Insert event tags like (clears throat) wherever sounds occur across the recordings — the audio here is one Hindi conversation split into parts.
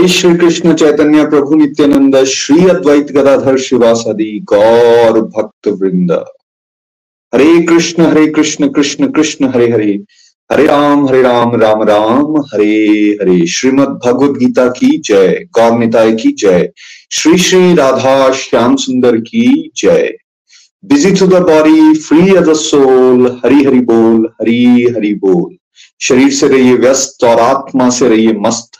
जय श्री कृष्ण चैतन्य प्रभु नित्यानंद, श्री अद्वैत गदाधर शिवासदि, गौर भक्त वृंद। हरे कृष्ण हरे कृष्ण कृष्ण कृष्ण, हरे हरे। हरे राम हरे राम राम राम। हरे हरे। श्रीमद भगवद गीता की जय गौर निताय की जय। श्री श्री राधा श्याम सुंदर की जय। Busy to the body free a soul Hari Hari बोल, हरी हरि बोल। शरीर से रहिए व्यस्त और आत्मा से रहिए मस्त।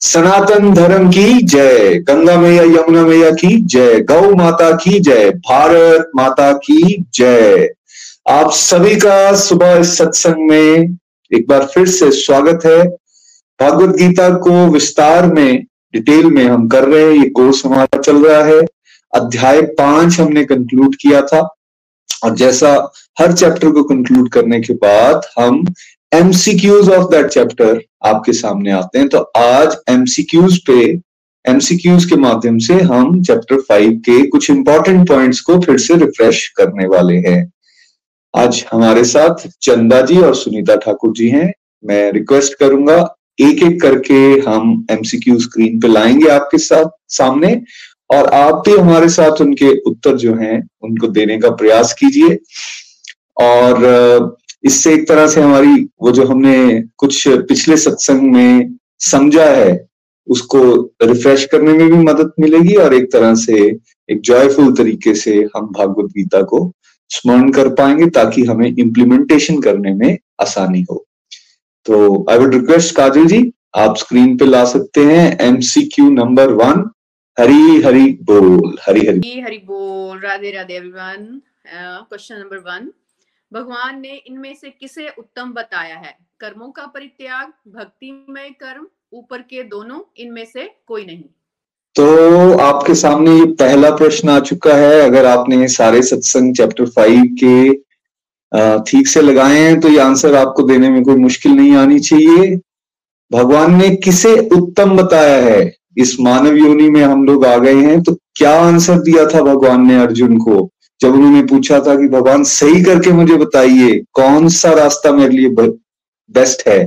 सनातन धर्म की जय, गंगा मैया, यमुना मैया की जय, गौ माता की जय, भारत माता की जय। आप सभी का सुबह इस सत्संग में एक बार फिर से स्वागत है। भगवत गीता को विस्तार में, डिटेल में हम कर रहे हैं, ये कोर्स हमारा चल रहा है। अध्याय पाँच हमने कंक्लूड किया था। और जैसा हर चैप्टर को कंक्लूड करने के बाद हम एमसीक्यूज ऑफ़ दैट चैप्टर आपके सामने आते हैं। तो आज एमसीक्यूज पे एमसीक्यूज के माध्यम से हम चैप्टर फाइव के कुछ इंपॉर्टेंट पॉइंट्स को फिर से रिफ्रेश करने वाले हैं। आज हमारे साथ चंदा जी और सुनीता ठाकुर जी हैं। मैं रिक्वेस्ट करूँगा एक एक करके हम एमसीक्यू स्क्रीन पे लाएँगे आपके साथ, सामने। और आप भी हमारे साथ उनके उत्तर जो हैं, उनको देने का प्रयास कीजिए। और इससे एक तरह से हमारी, वो जो हमने कुछ पिछले सत्संग में समझा है, उसको रिफ्रेश करने में भी मदद मिलेगी और एक तरह से एक जॉयफुल तरीके से हम भागवत गीता को स्मरण कर पाएँगे ताकि हमें इम्प्लीमेंटेशन करने में आसानी हो। तो आई वुड रिक्वेस्ट काजल जी, आप स्क्रीन पे ला सकते हैं MCQ number one Hari Hari बोल, हरी हरी। हरी बोल, Radhe Radhe everyone question number one भगवान ने इनमें से किसे उत्तम बताया है? कर्मों का परित्याग भक्ति में कर्म, ऊपर के दोनों, इनमें से कोई नहीं। तो आपके सामने पहला प्रश्न आ चुका है। अगर आपने सारे सत्संग चैप्टर फाइव के ठीक से लगाए हैं तो ये आंसर आपको देने में कोई मुश्किल नहीं आनी चाहिए। भगवान ने किसे उत्तम बताया है? इस मानव योनि में हम लोग आ गए हैं तो क्या आंसर दिया था भगवान ने अर्जुन को? जब उन्होंने पूछा था कि भगवान सही करके मुझे बताइए कौन सा रास्ता मेरे लिए बेस्ट है?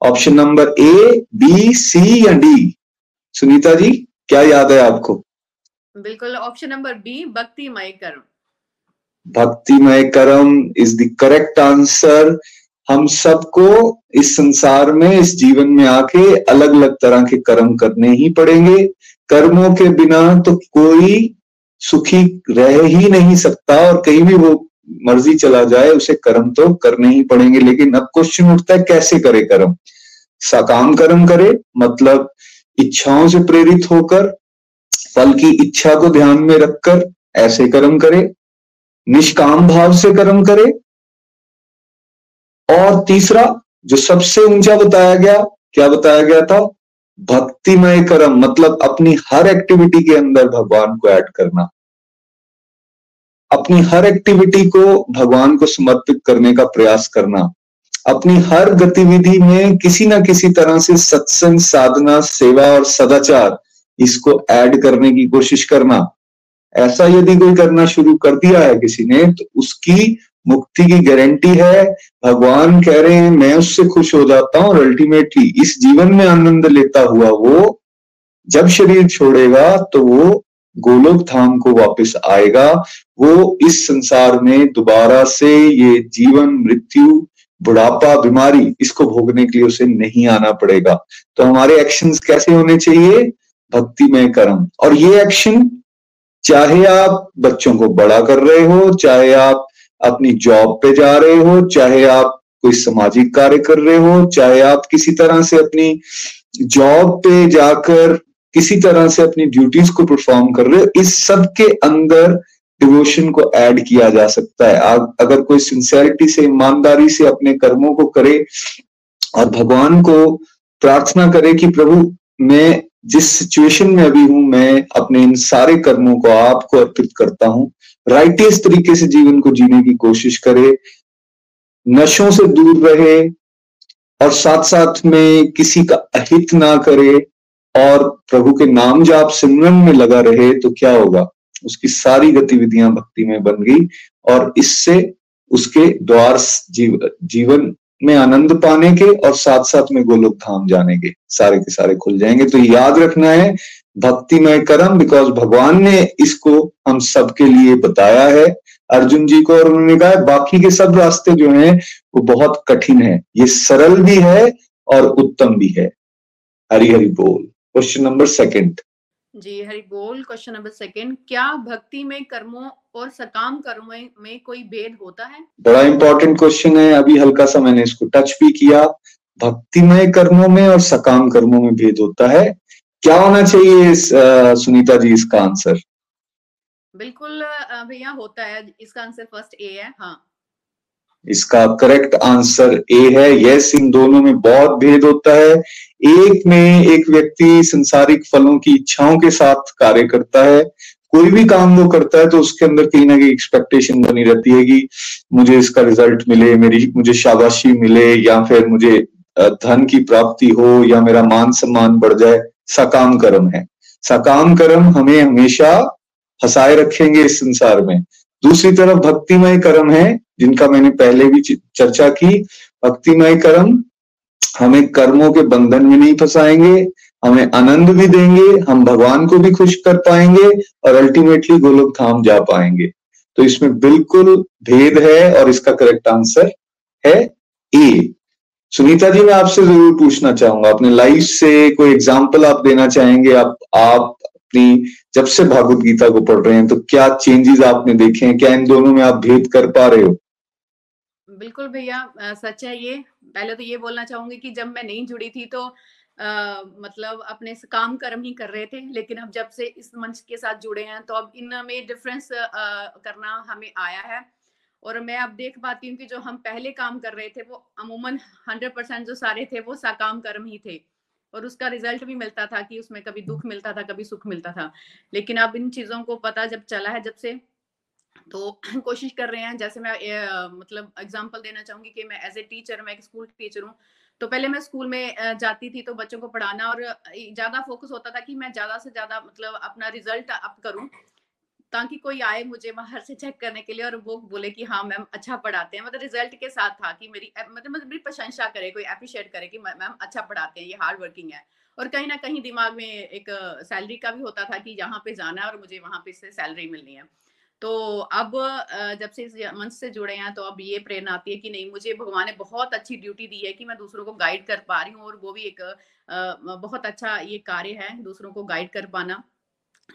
Option number A B C या डी सुनीता जी क्या याद है आपको? बिल्कुल ऑप्शन नंबर बी भक्तिमय कर्म। भक्तिमय कर्म इज़ द करेक्ट आंसर हम सबको इस संसार में इस जीवन में आके अलग अलग तरह के कर्म करने ही पड़ेंगे। कर्मों के बिना तो कोई सुखी रह ही नहीं सकता और कहीं भी वो मर्ज़ी चला जाए, उसे कर्म तो करने ही पड़ेंगे। लेकिन अब क्वेश्चन उठता है, कैसे करे कर्म? सकाम कर्म करे मतलब इच्छाओं से प्रेरित होकर, फल की इच्छा को ध्यान में रखकर ऐसे कर्म करे, निष्काम भाव से कर्म करे। और तीसरा, जो सबसे ऊँचा बताया गया, क्या बताया गया था? भक्तिमय कर्म मतलब अपनी हर एक्टिविटी के अंदर भगवान को ऐड करना। अपनी हर एक्टिविटी को भगवान को समर्पित करने का प्रयास करना। अपनी हर गतिविधि में किसी ना किसी तरह से सत्संग, साधना, सेवा और सदाचार, इसको ऐड करने की कोशिश करना। ऐसा यदि कोई करना शुरू कर दिया है किसी ने तो उसकी मुक्ति की गारंटी है। भगवान कह रहे हैं, मैं उससे खुश हो जाता हूँ और अल्टीमेटली इस जीवन में आनंद लेता हुआ वो जब शरीर छोड़ेगा तो वो गोलोक धाम को वापस आएगा। वो इस संसार में दोबारा से ये जीवन, मृत्यु, बुढ़ापा, बीमारी, इसको भोगने के लिए उसे नहीं आना पड़ेगा। तो हमारे एक्शंस कैसे होने चाहिए? भक्ति में कर्म। और ये एक्शन चाहे आप बच्चों को बड़ा कर रहे हो, चाहे आप अपनी जॉब पे जा रहे हो, चाहे आप कोई सामाजिक कार्य कर रहे हो, चाहे आप किसी तरह से अपनी जॉब पे जाकर किसी तरह से अपनी ड्यूटीज़ को परफॉर्म कर रहे हो, इस सब के अंदर डिवोशन को ऐड किया जा सकता है। अगर कोई सिंसेरिटी से, ईमानदारी से अपने कर्मों को करे और भगवान को प्रार्थना करे कि प्रभु, मैं जिस सिचुएशन में अभी हूँ, मैं अपने इन सारे कर्मों को आपको अर्पित करता हूँ। राइटियस तरीके से जीवन को जीने की कोशिश करे नशों से दूर रहे और साथ साथ में किसी का अहित ना करे और प्रभु के नाम जाप सिमरन में लगा रहे तो क्या होगा? उसकी सारी गतिविधियाँ भक्ति में बन गई और इससे उसके द्वार जीव, जीवन में आनंद पाने के और साथ साथ में गोलोक धाम जाने के सारे के सारे खुल जाएँगे। तो याद रखना है भक्तिमय कर्म बिकॉज़ भगवान ने इसको हम सबके लिए बताया है। अर्जुन जी को और उन्होंने कहा बाकी के सब रास्ते जो हैं वो बहुत कठिन है। ये सरल भी है और उत्तम भी है। हरी हरि बोल। क्वेश्चन नंबर सेकंड जी हरि बोल। क्वेश्चन नंबर सेकंड क्या भक्ति में कर्मों और सकाम कर्मों में कोई भेद होता है? बड़ा इंपॉर्टेंट क्वेश्चन है। अभी हल्का सा मैंने इसको टच भी किया। भक्तिमय कर्मों में और सकाम कर्मों में भेद होता है। क्या होना चाहिए इस सुनीता जी इसका आंसर? बिल्कुल भैया होता है इसका आंसर फ़र्स्ट ए है हाँ। इसका करेक्ट आंसर ए है यस इन दोनों में बहुत भेद होता है। एक में एक व्यक्ति संसारिक फलों की इच्छाओं के साथ कार्य करता है कोई भी काम वो करता है तो उसके अंदर कहीं ना कहीं एक्सपेक्टेशन बनी रहती है कि मुझे इसका रिज़ल्ट मिले मेरी मुझे शाबाशी मिले या फिर मुझे धन की प्राप्ति हो या मेरा मान सम्मान बढ़ जाए। सकाम कर्म है। सकाम कर्म हमें हमेशा फंसाए रखेंगे इस संसार में। दूसरी तरफ़ भक्तिमय कर्म है, जिनका मैंने पहले भी चर्चा की। भक्तिमय कर्म हमें कर्मों के बंधन में नहीं फंसाएँगे, हमें आनंद भी देंगे, हम भगवान को भी खुश कर पाएँगे और अल्टीमेटली गोलोक धाम जा पाएँगे। तो इसमें बिल्कुल भेद है और इसका करेक्ट आंसर है ए। सुनीता जी मैं आपसे ज़रूर पूछना चाहूँगा। अपने लाइफ से कोई एग्ज़ाम्पल आप देना चाहेंगे? आप आप अपनी जब से भागवत गीता को पढ़ रहे हैं तो क्या चेंजेस आपने देखे हैं? क्या इन दोनों में आप भेद कर पा रहे हो? बिल्कुल भैया सच है ये। पहले तो ये बोलना चाहूँगी कि जब मैं नहीं जुड़ी थी तो आ, मतलब अपने काम कर्म ही कर रहे थे। लेकिन अब जब से इस मंच के साथ जुड़े हैं तो अब इनमें डिफरेंस करना हमें आया है। और मैं अब देख पाती हूँ कि जो हम पहले काम कर रहे थे वो अमूमन हंड्रेड परसेंट जो सारे थे वो साकाम कर्म ही थे। और उसका रिज़ल्ट भी मिलता था कि उसमें कभी दुख मिलता था कभी सुख मिलता था। लेकिन अब इन चीज़ों को पता जब चला है जब से तो (clears throat) कोशिश कर रहे हैं जैसे मैं ए, मतलब एग्जांपल देना चाहूँगी कि मैं एज ए टीचर मैं एक स्कूल टीचर हूँ। तो पहले मैं स्कूल में जाती थी तो बच्चों को पढ़ाना और ज़्यादा फोकस होता था कि मैं ज़्यादा से ज़्यादा मतलब अपना रिज़ल्ट अप करूँ। ताकि कोई आए मुझे बाहर से चेक करने के लिए और वो बोले कि हाँ मैम अच्छा पढ़ाते हैं। मतलब रिज़ल्ट के साथ था कि मेरी मतलब मतलब मेरी प्रशंसा करे, कोई अप्रिशिएट करे कि मैम अच्छा पढ़ाते हैं, ये हार्ड वर्किंग है। और कहीं ना कहीं दिमाग में एक सैलरी का भी होता था कि यहाँ पे जाना है और मुझे वहाँ पे से सैलरी मिलनी है। तो अब जब से इस मंच से जुड़े हैं तो अब ये प्रेरणा आती है कि नहीं, मुझे भगवान ने बहुत अच्छी ड्यूटी दी है कि मैं दूसरों को गाइड कर पा रही हूँ और वो भी एक बहुत अच्छा ये कार्य है, दूसरों को गाइड कर पाना।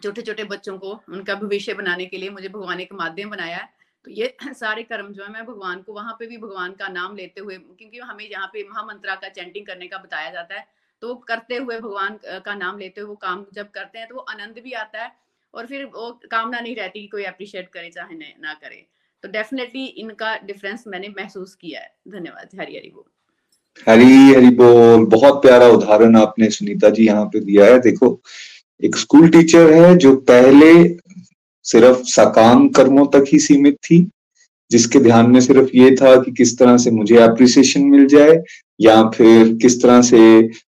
छोटे छोटे बच्चों को उनका भविष्य बनाने के लिए मुझे भगवान एक माध्यम बनाया है। तो ये (clears throat) सारे कर्म जो है, मैं भगवान को, वहाँ पे भी भगवान का नाम लेते हुए, क्योंकि हमें यहाँ पे महामंत्रा का चैंटिंग करने का बताया जाता है तो करते हुए भगवान का नाम लेते हुए वो काम जब करते हैं तो वो आनंद भी आता है और फिर वो कामना नहीं रहती कि कोई अप्रिशिएट करे चाहे ना करे। तो डेफिनेटली इनका डिफरेंस मैंने महसूस किया है। धन्यवाद। हरी हरी बोल। हरी हरी बोल। बहुत प्यारा उदाहरण आपने सुनीता जी यहाँ पे दिया है। देखो एक स्कूल टीचर है जो पहले सिर्फ़ सकाम कर्मों तक ही सीमित थी, जिसके ध्यान में सिर्फ़ ये था कि किस तरह से मुझे अप्रिसिएशन मिल जाए, या फिर किस तरह से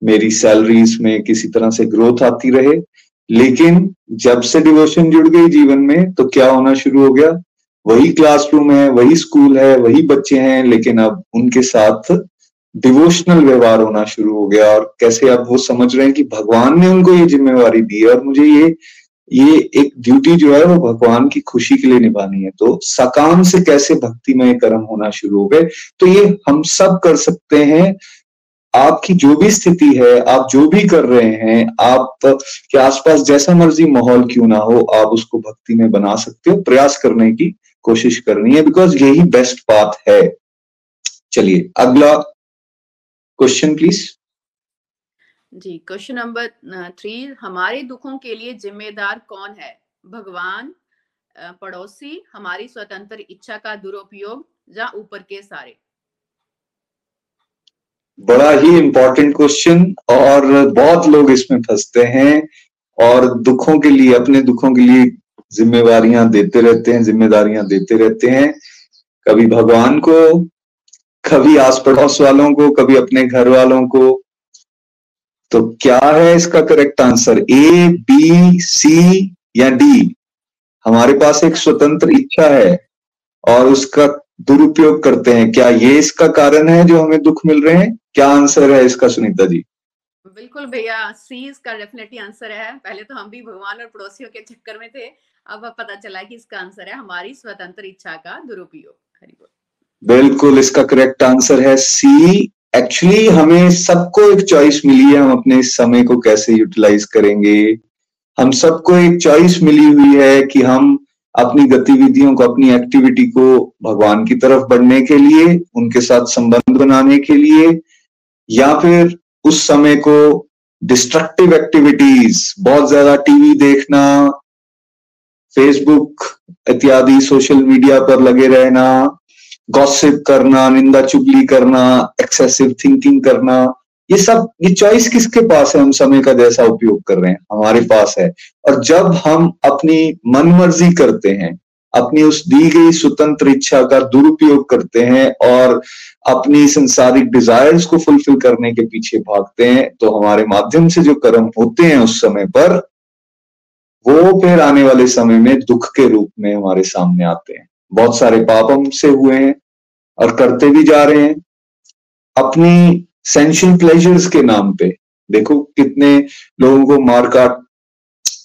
मेरी सैलरीज में किसी तरह से ग्रोथ आती रहे। लेकिन जब से डिवोशन जुड़ गई जीवन में तो क्या होना शुरू हो गया? वही क्लासरूम है, वही स्कूल है, वही बच्चे हैं, लेकिन अब उनके साथ डिवोशनल व्यवहार होना शुरू हो गया और कैसे अब वो समझ रहे हैं कि भगवान ने उनको ये जिम्मेवारी दी है और मुझे ये ये एक ड्यूटी जो है वो भगवान की खुशी के लिए निभानी है। तो सकाम से कैसे भक्तिमय कर्म होना शुरू हो गए? तो ये हम सब कर सकते हैं। आपकी जो भी स्थिति है, आप जो भी कर रहे हैं, आप के आसपास जैसा मर्ज़ी माहौल क्यों ना हो, आप उसको भक्ति में बना सकते हो, प्रयास करने की कोशिश करनी है बिकॉज़ यही बेस्ट पाथ है। चलिए, अगला क्वेश्चन प्लीज़ जी क्वेश्चन नंबर थ्री हमारे दुखों के लिए जिम्मेदार कौन है? भगवान पड़ोसी हमारी स्वतंत्र इच्छा का दुरुपयोग या ऊपर के सारे? बड़ा ही इंपॉर्टेंट क्वेश्चन और बहुत लोग इसमें फंसते हैं और दुखों के लिए अपने दुखों के लिए जिम्मेवारियाँ देते रहते हैं जिम्मेदारियाँ देते रहते हैं। कभी भगवान को कभी आस पड़ोस वालों को, कभी अपने घर वालों को। तो क्या है इसका correct answer A B C या डी हमारे पास एक स्वतंत्र इच्छा है और उसका दुरुपयोग करते हैं। क्या ये इसका कारण है जो हमें दुख मिल रहे हैं? क्या आंसर है इसका, सुनीता जी? बिल्कुल भैया सी इसका डेफिनेटली आंसर है। पहले तो हम भी भगवान और पड़ोसियों के चक्कर में थे। अब पता चला कि इसका आंसर है हमारी स्वतंत्र इच्छा का दुरुपयोग। बिल्कुल इसका करेक्ट आंसर है सी एक्चुअली हमें सबको एक चॉइस मिली है, हम अपने समय को कैसे यूटिलाइज करेंगे। हम सबको एक चॉइस मिली हुई है कि हम अपनी गतिविधियों को, अपनी एक्टिविटी को भगवान की तरफ़ बढ़ने के लिए, उनके साथ संबंध बनाने के लिए, या फिर उस समय को डिस्ट्रक्टिव एक्टिविटीज़ बहुत ज़्यादा टीवी देखना फेसबुक इत्यादि सोशल मीडिया पर लगे रहना गॉसिप करना, निंदा चुगली करना एक्सेसिव थिंकिंग करना, ये सब, ये चॉइस किसके पास है? हम समय का जैसा उपयोग कर रहे हैं, हमारे पास है। और जब हम अपनी मन मर्ज़ी करते हैं, अपनी उस दी गई स्वतंत्र इच्छा का दुरुपयोग करते हैं और अपनी संसारिक डिजायर्स को फुलफिल करने के पीछे भागते हैं तो हमारे माध्यम से जो कर्म होते हैं उस समय पर, वो फिर आने वाले समय में दुख के रूप में हमारे सामने आते हैं। बहुत सारे पाप हमसे हुए हैं और करते भी जा रहे हैं। अपनी सेंशियल प्लेजर्स के नाम पे, देखो कितने लोगों को मारकाट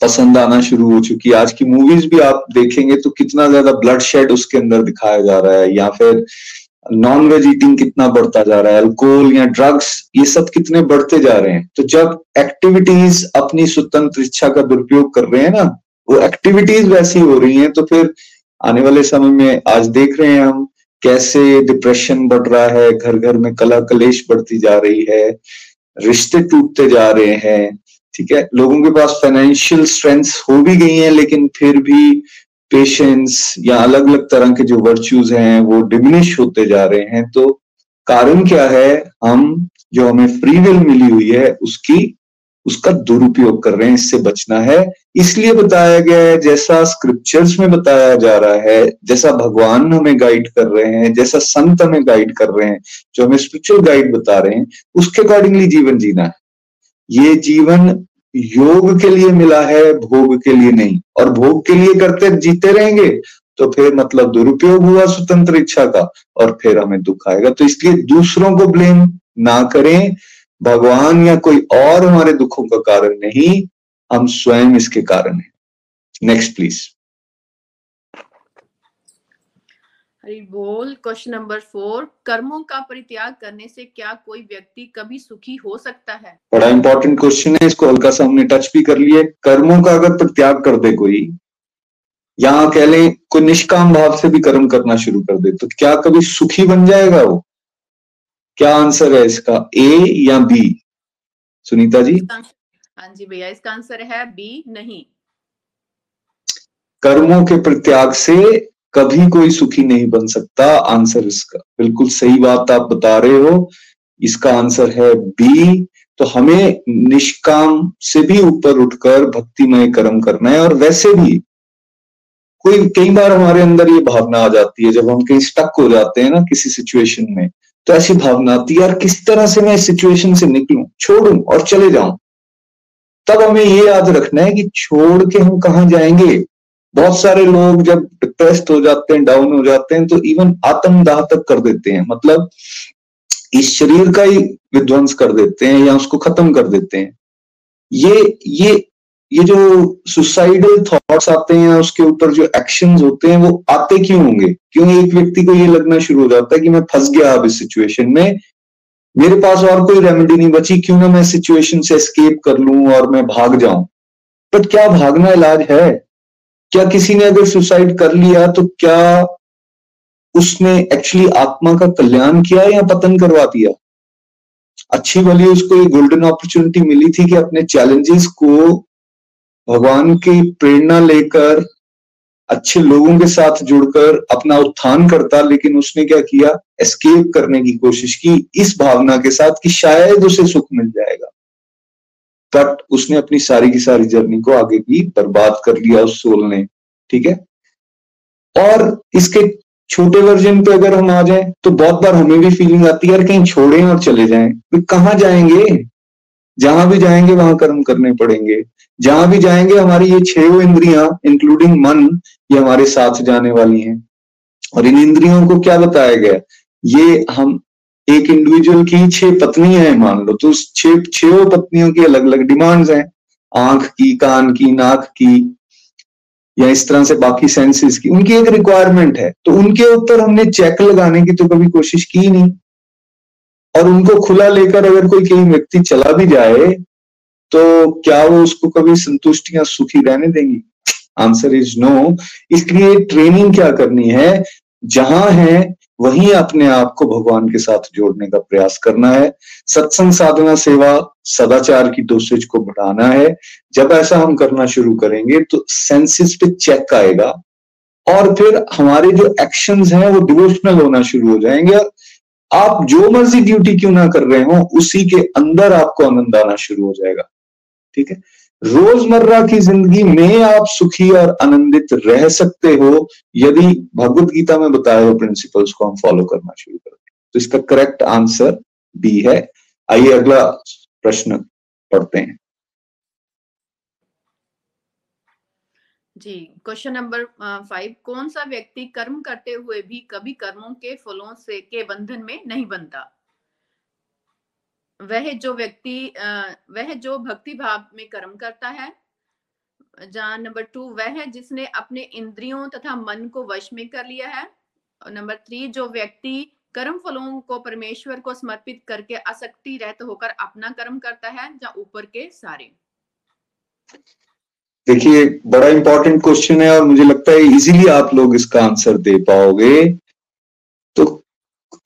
पसंद आना शुरू हो चुकी है। आज की मूवीज़ भी आप देखेंगे तो कितना ज़्यादा ब्लड शेड उसके अंदर दिखाया जा रहा है, या फिर नॉन वेज ईटिंग कितना बढ़ता जा रहा है अल्कोहल या ड्रग्स ये सब कितने बढ़ते जा रहे हैं। तो जब एक्टिविटीज़ अपनी स्वतंत्र इच्छा का दुरुपयोग कर रहे हैं ना, वो एक्टिविटीज़ वैसी हो रही हैं तो फिर आने वाले समय में आज देख रहे हैं हम कैसे डिप्रेशन बढ़ रहा है घर घर में कला कलेश बढ़ती जा रही है, रिश्ते टूटते जा रहे हैं, ठीक है? लोगों के पास फाइनेंशियल स्ट्रेंथ हो भी गई है, लेकिन फिर भी पेशेंस या अलग अलग तरह के जो वर्च्यूज हैं, वो डिमिनिश होते जा रहे हैं। तो कारण क्या है? हम, जो हमें फ्री विल मिली हुई है, उसकी उसका दुरुपयोग कर रहे हैं, इससे बचना है। इसलिए बताया गया है, जैसा स्क्रिप्चर्स में बताया जा रहा है, जैसा भगवान हमें गाइड कर रहे हैं, जैसा संत हमें गाइड कर रहे हैं, जो हमें स्पिरिचुअल गाइड बता रहे हैं, उसके अकॉर्डिंगली जीवन जीना है। ये जीवन योग के लिए मिला है, भोग के लिए नहीं। और भोग के लिए करते, जीते रहेंगे तो फिर मतलब दुरुपयोग हुआ स्वतंत्र इच्छा का, और फिर हमें दुख आएगा। तो इसलिए दूसरों को ब्लेम ना करें भगवान या कोई और हमारे दुखों का कारण नहीं हम स्वयं इसके कारण हैं। नेक्स्ट प्लीज़ हरी बोल क्वेश्चन नंबर फोर कर्मों का परित्याग करने से क्या कोई व्यक्ति कभी सुखी हो सकता है? बड़ा इंपॉर्टेंट क्वेश्चन है इसको हल्का सा हमने टच भी कर लिए। कर्मों का अगर परित्याग कर दे कोई यहाँ कह लें कोई निष्काम भाव से भी कर्म करना शुरू कर दे तो क्या कभी सुखी बन जाएगा वो? क्या आंसर है इसका? ए या बी सुनीता जी? हाँ जी भैया इसका आंसर है बी नहीं। कर्मों के प्रत्याग से कभी कोई सुखी नहीं बन सकता आंसर इसका। बिल्कुल सही बात आप बता रहे हो। इसका आंसर है बी तो हमें निष्काम से भी ऊपर उठकर भक्तिमय कर्म करना है। और वैसे भी कोई कई बार हमारे अंदर ये भावना आ जाती है जब हम कहीं स्टक हो जाते हैं ना किसी सिचुएशन में। तो ऐसी भावना आती यार, किस तरह से मैं इस सिचुएशन से निकलूं? छोड़ू और चले जाऊँ? तब हमें ये याद रखना है कि छोड़ के हम कहा जाएँगे? बहुत सारे लोग जब डिप्रेस्ड हो जाते हैं डाउन हो जाते हैं तो इवन आत्मदाह तक कर देते हैं। मतलब इस शरीर का ही विध्वंस कर देते हैं या उसको खत्म कर देते हैं। ये ये ये जो सुसाइडल थॉट्स आते हैं, उसके ऊपर जो एक्शंस होते हैं, वो आते क्यों होंगे? क्यों एक व्यक्ति को ये लगना शुरू हो जाता है कि मैं फंस गया अब इस सिचुएशन में? मेरे पास और कोई रेमेडी नहीं बची, क्यों ना मैं सिचुएशन से एस्केप कर लूँ और मैं भाग जाऊँ? बट क्या भागना इलाज है? क्या किसी ने अगर सुसाइड कर लिया तो क्या उसने एक्चुअली आत्मा का कल्याण किया या पतन करवा दिया? अच्छी भली उसको ये गोल्डन अपॉर्चुनिटी मिली थी कि अपने चैलेंजेस को भगवान की प्रेरणा लेकर, अच्छे लोगों के साथ जुड़कर अपना उत्थान करता, लेकिन उसने क्या किया? एस्केप करने की कोशिश की, इस भावना के साथ कि शायद उसे सुख मिल जाएगा। बट उसने अपनी सारी की सारी जर्नी को आगे भी बर्बाद कर लिया उस सोल ने, ठीक है? और इसके छोटे वर्जन पे अगर हम आ जाएँ तो बहुत बार हमें भी फीलिंग आती है, यार कहीं छोड़ें और चले जाएँ। कहाँ जाएँगे? जहाँ भी जाएँगे, वहाँ कर्म करने पड़ेंगे। जहाँ भी जाएँगे, हमारी ये छह इंद्रियाँ इंक्लूडिंग मन, ये हमारे साथ जाने वाली हैं। और इन इंद्रियों को क्या बताया गया? ये हम एक इंडिविजुअल की छह पत्नियाँ हैं, मान लो। तो छह छह पत्नियों की अलग अलग डिमांड्स हैं। आँख की, कान की, नाक की, या इस तरह से बाकी सेंसेस की। उनकी एक रिक्वायरमेंट है। तो उनके ऊपर हमने चेक लगाने की तो कभी कोशिश की नहीं। और उनको खुला लेकर अगर कोई कहीं व्यक्ति चला भी जाए तो क्या वो उसको कभी संतुष्ट या सुखी रहने देंगी? आंसर इज़ नो इसलिए ट्रेनिंग क्या करनी है? जहाँ है, वहीं अपने आप को भगवान के साथ जोड़ने का प्रयास करना है। सत्संग साधना सेवा, सदाचार की डोसेज को बढ़ाना है। जब ऐसा हम करना शुरू करेंगे तो सेंसिस पे चेक आएगा। और फिर हमारे जो एक्शंस हैं, वो डिवोशनल होना शुरू हो जाएँगे और आप जो मर्ज़ी ड्यूटी क्यों ना कर रहे हो, उसी के अंदर आपको आनंद आना शुरू हो जाएगा। ठीक है? रोज़मर्रा की ज़िंदगी में आप सुखी और आनंदित रह सकते हो, यदि भगवत गीता में बताए हुए प्रिंसिपल्स को हम फॉलो करना शुरू कर। तो इसका करेक्ट आंसर बी है। आइए अगला प्रश्न पढ़ते हैं। जी। क्वेश्चन नंबर फाइव कौन सा व्यक्ति कर्म करते हुए भी कभी कर्मों के फलों से, के बंधन में नहीं बनता? वह जो व्यक्ति वह जो भक्ति भाव में कर्म करता है। जहाँ नंबर टू वह जिसने अपने इंद्रियों तथा मन को वश में कर लिया है। और नंबर थ्री जो व्यक्ति कर्म फलों को परमेश्वर को समर्पित करके आसक्ति रहते होकर अपना कर्म करता है या ऊपर के सारे। देखिए, बड़ा इंपॉर्टेंट क्वेश्चन है और मुझे लगता है इजीली आप लोग इसका आंसर दे पाओगे। तो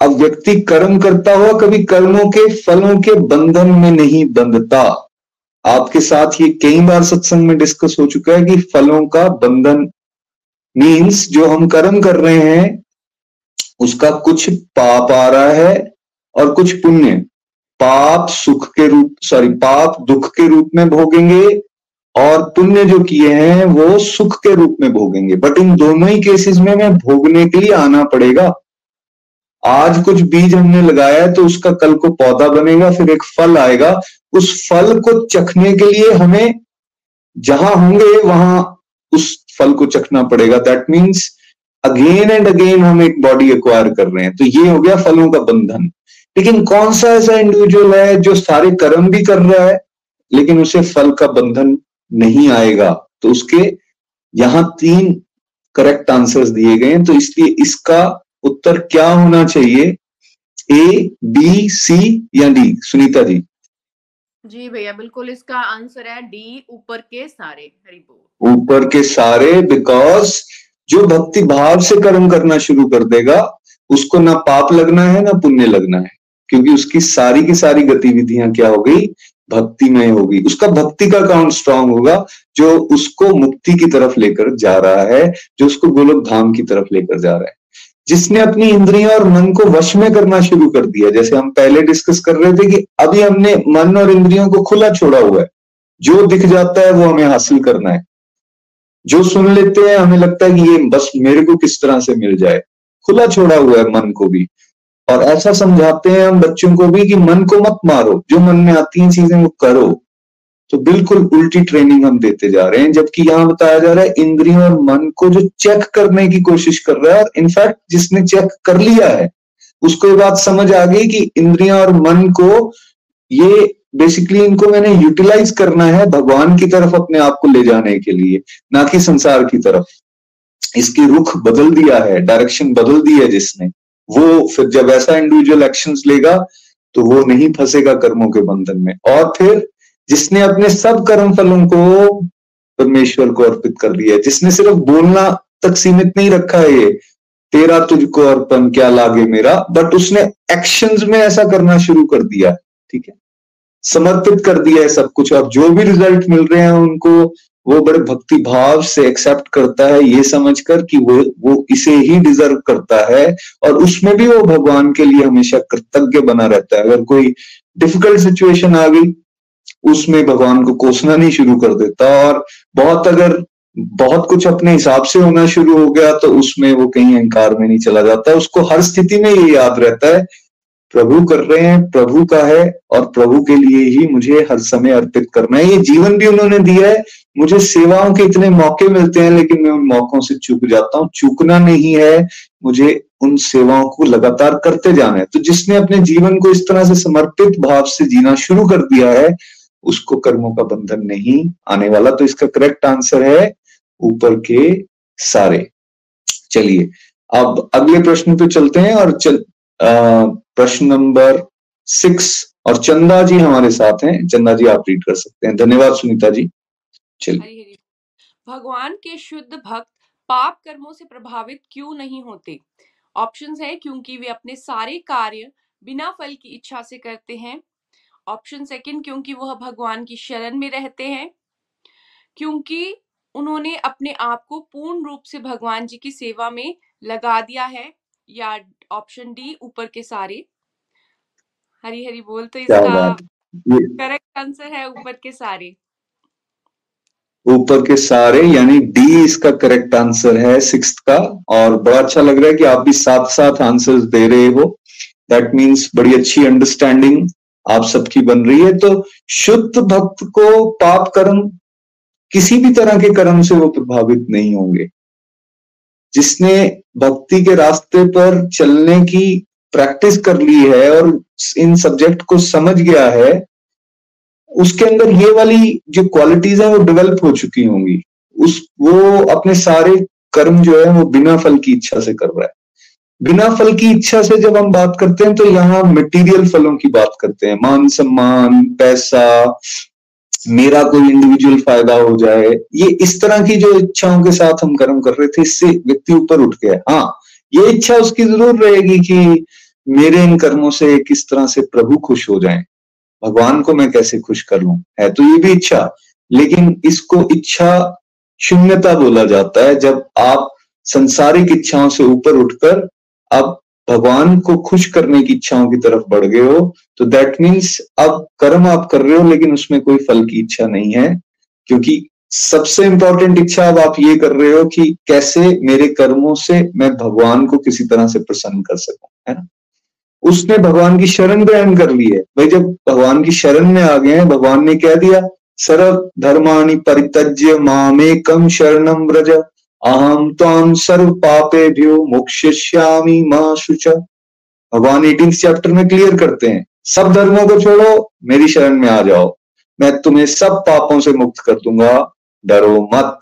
अब व्यक्ति कर्म करता हुआ कभी कर्मों के, फलों के बंधन में नहीं बंधता। आपके साथ ये कई बार सत्संग में डिस्कस हो चुका है कि फलों का बंधन मीन्स जो हम कर्म कर रहे हैं, उसका कुछ पाप आ रहा है और कुछ पुण्य। पाप सुख के रूप सॉरी पाप दुख के रूप में भोगेंगे और पुण्य जो किए हैं, वो सुख के रूप में भोगेंगे। बट इन दोनों ही केसेस में मैं भोगने के लिए आना पड़ेगा। आज कुछ बीज हमने लगाया है तो उसका कल को पौधा बनेगा, फिर एक फल आएगा। उस फल को चखने के लिए हमें जहाँ होंगे, वहाँ उस फल को चखना पड़ेगा। That means again and again हम एक बॉडी एक्वायर कर रहे हैं। तो ये हो गया फलों का बंधन। लेकिन कौन सा ऐसा इंडिविजुअल है जो सारे कर्म भी कर रहा है, लेकिन उसे फल का बंधन नहीं आएगा तो उसके यहाँ तीन करेक्ट आंसर्स दिए गए हैं तो इसलिए इसका उत्तर क्या होना चाहिए? ए बी सी या डी सुनीता जी। जी भैया बिल्कुल इसका आंसर है डी ऊपर के सारे हरी ऊपर के सारे बिकॉज़ जो भक्ति भाव से कर्म करना शुरू कर देगा उसको ना पाप लगना है ना पुण्य लगना है क्योंकि उसकी सारी की सारी गतिविधियाँ क्या हो गई? भक्ति में होगी। उसका भक्ति का काउंट स्ट्रांग होगा, जो उसको मुक्ति की तरफ़ लेकर जा रहा है, जो उसको गोलक धाम की तरफ़ लेकर जा रहा है। जिसने अपनी इंद्रियों और मन को वश में करना शुरू कर दिया, जैसे हम पहले डिस्कस कर रहे थे कि अभी हमने मन और इंद्रियों को खुला छोड़ा हुआ है। जो दिख जाता है, वो हमें हासिल करना है। जो सुन लेते हैं, हमें लगता है कि ये बस मेरे को किस तरह से मिल जाए। खुला छोड़ा हुआ है मन को भी। और ऐसा समझाते हैं हम बच्चों को भी कि मन को मत मारो, जो मन में आती हैं चीज़ें वो करो। तो बिल्कुल उल्टी ट्रेनिंग हम देते जा रहे हैं, जबकि यहाँ बताया जा रहा है इंद्रियों और मन को जो चेक करने की कोशिश कर रहा है और इनफैक्ट जिसने चेक कर लिया है, उसको ये बात समझ आ गई कि इंद्रियाँ और मन को ये बेसिकली इनको मैंने यूटिलाइज करना है भगवान की तरफ़ अपने आप को ले जाने के लिए, ना कि संसार की तरफ़। इसकी रुख बदल दिया है डायरेक्शन बदल दी है जिसने। वो फिर जब ऐसा इंडिविजुअल एक्शन लेगा तो वो नहीं फंसेगा कर्मों के बंधन में। और फिर जिसने अपने सब कर्म फलों को परमेश्वर को अर्पित कर दिया जिसने सिर्फ़ बोलना तक सीमित नहीं रखा है ये तेरा तुझको अर्पण, क्या लागे मेरा? बट उसने एक्शंस में ऐसा करना शुरू कर दिया, ठीक है? समर्पित कर दिया है सब कुछ। और जो भी रिज़ल्ट मिल रहे हैं उनको वो बड़े भक्ति भाव से एक्सेप्ट करता है ये समझकर कि वो वो इसे ही डिजर्व करता है और उसमें भी वो भगवान के लिए हमेशा कृतज्ञ बना रहता है। अगर कोई डिफ़िकल्ट सिचुएशन आ गई, उसमें भगवान को कोसना नहीं शुरू कर देता और बहुत अगर बहुत कुछ अपने हिसाब से होना शुरू हो गया तो उसमें वो कहीं अहंकार में नहीं चला जाता। उसको हर स्थिति में ये याद रहता है, प्रभु कर रहे हैं, प्रभु का है और प्रभु के लिए ही मुझे हर समय अर्पित करना है। ये जीवन भी उन्होंने दिया है मुझे सेवाओं के इतने मौके मिलते हैं, लेकिन मैं उन मौकों से चूक जाता हूँ। चूकना नहीं है, मुझे उन सेवाओं को लगातार करते जाना है। तो जिसने अपने जीवन को इस तरह से समर्पित भाव से जीना शुरू कर दिया है, उसको कर्मों का बंधन नहीं आने वाला। तो इसका करेक्ट आंसर है, ऊपर के सारे। चलिए, अब अगले प्रश्न पे चलते हैं और चल प्रश्न नंबर सिक्स और चंदा जी हमारे साथ हैं। चंदा जी, आप रीड कर सकते हैं। धन्यवाद सुनीता जी। चलिए भगवान के शुद्ध भक्त पाप कर्मों से प्रभावित क्यों नहीं होते? ऑप्शंस है क्योंकि वे अपने सारे कार्य बिना फल की इच्छा से करते हैं। ऑप्शन सेकंड क्योंकि वह भगवान की शरण में रहते हैं। क्योंकि उन्होंने अपने आप को पूर्ण रूप से भगवान जी की सेवा में लगा दिया है या ऑप्शन डी ऊपर के सारे। हरी हरी बोल तो इसका करेक्ट आंसर है ऊपर के सारे। ऊपर के सारे, यानी डी इसका करेक्ट आंसर है सिक्स का। और बड़ा अच्छा लग रहा है कि आप भी साथ साथ आंसर्स दे रहे हो। दैट मीन्स बड़ी अच्छी अंडरस्टैंडिंग आप सबकी बन रही है। तो शुद्ध भक्त को पाप कर्म किसी भी तरह के कर्म से वो प्रभावित नहीं होंगे। जिसने भक्ति के रास्ते पर चलने की प्रैक्टिस कर ली है और इन सब्जेक्ट को समझ गया है उसके अंदर ये वाली जो क्वालिटीज है वो डेवलप हो चुकी होंगी। उस, वो अपने सारे कर्म जो है वो बिना फल की इच्छा से कर रहा है। बिना फल की इच्छा से जब हम बात करते हैं तो यहाँ मटेरियल फलों की बात करते हैं। मान, सम्मान, पैसा, मेरा कोई इंडिविजुअल फ़ायदा हो जाए। ये इस तरह की जो इच्छाओं के साथ हम कर्म कर रहे थे, इससे व्यक्ति ऊपर उठ गया हाँ ये इच्छा उसकी ज़रूर रहेगी कि मेरे इन कर्मों से किस तरह से प्रभु खुश हो जाएँ। भगवान को मैं कैसे खुश कर लू? है तो ये भी इच्छा। लेकिन इसको इच्छा शून्यता बोला जाता है। जब आप संसारिक इच्छाओं से ऊपर उठकर अब भगवान को खुश करने की इच्छाओं की तरफ़ बढ़ गए हो तो दैट मीन्स अब कर्म आप कर रहे हो, लेकिन उसमें कोई फल की इच्छा नहीं है। क्योंकि सबसे इंपॉर्टेंट इच्छा अब आप ये कर रहे हो कि कैसे मेरे कर्मों से मैं भगवान को किसी तरह से प्रसन्न कर सकूँ, है ना? उसने भगवान की शरण ग्रहण कर ली है। भाई, जब भगवान की शरण में आ गए हैं, भगवान ने कह दिया, सर्व धर्माणी परित्यज्य मामे कम शरणम व्रज। अहम ताम सर्व पापे भ्यो मोक्षामी माँ शुच। भगवान एटीन चैप्टर में क्लियर करते हैं, सब धर्मों को छोड़ो, मेरी शरण में आ जाओ। मैं तुम्हें सब पापों से मुक्त कर दूँगा, डरो मत।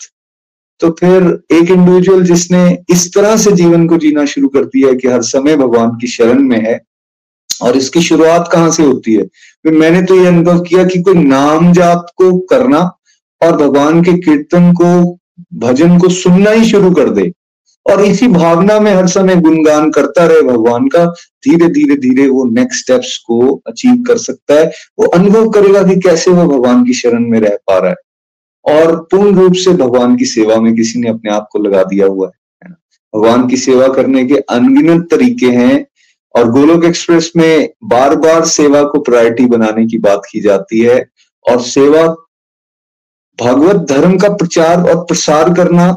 तो फिर एक इंडिविजुअल जिसने इस तरह से जीवन को जीना शुरू कर दिया है कि हर समय भगवान की शरण में है और इसकी शुरुआत कहाँ से होती है? फिर मैंने तो ये अनुभव किया कि कोई नाम जाप को करना और भगवान के कीर्तन को, भजन को सुनना ही शुरू कर दे। और इसी भावना में हर समय गुणगान करता रहे भगवान का, धीरे धीरे धीरे वो नेक्स्ट स्टेप्स को अचीव कर सकता है। वो अनुभव करेगा कि कैसे वो भगवान की शरण में रह पा रहा है। और पूर्ण रूप से भगवान की सेवा में किसी ने अपने आप को लगा दिया हुआ है। भगवान की सेवा करने के अनगिनत तरीके हैं। और गोलोक एक्सप्रेस में बार बार सेवा को प्रायोरिटी बनाने की बात की जाती है और सेवा भागवत धर्म का प्रचार और प्रसार करना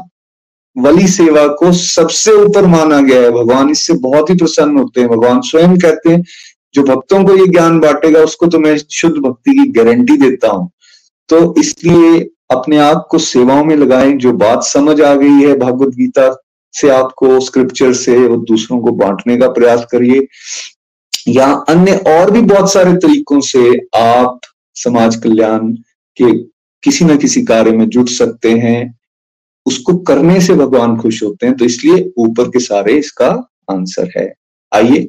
वली सेवा को सबसे ऊपर माना गया है। भगवान इससे बहुत ही प्रसन्न होते हैं। भगवान स्वयं कहते हैं, जो भक्तों को ये ज्ञान बांटेगा, उसको तो मैं शुद्ध भक्ति की गारंटी देता हूँ। तो इसलिए अपने आप को सेवाओं में लगाएँ। जो बात समझ आ गई है भगवत गीता से आपको स्क्रिप्चर से और दूसरों को बांटने का प्रयास करिए। या अन्य और भी बहुत सारे तरीकों से आप समाज कल्याण के किसी न किसी कार्य में जुट सकते हैं, उसको करने से भगवान खुश होते हैं तो इसलिए ऊपर के सारे इसका आंसर है। आइए,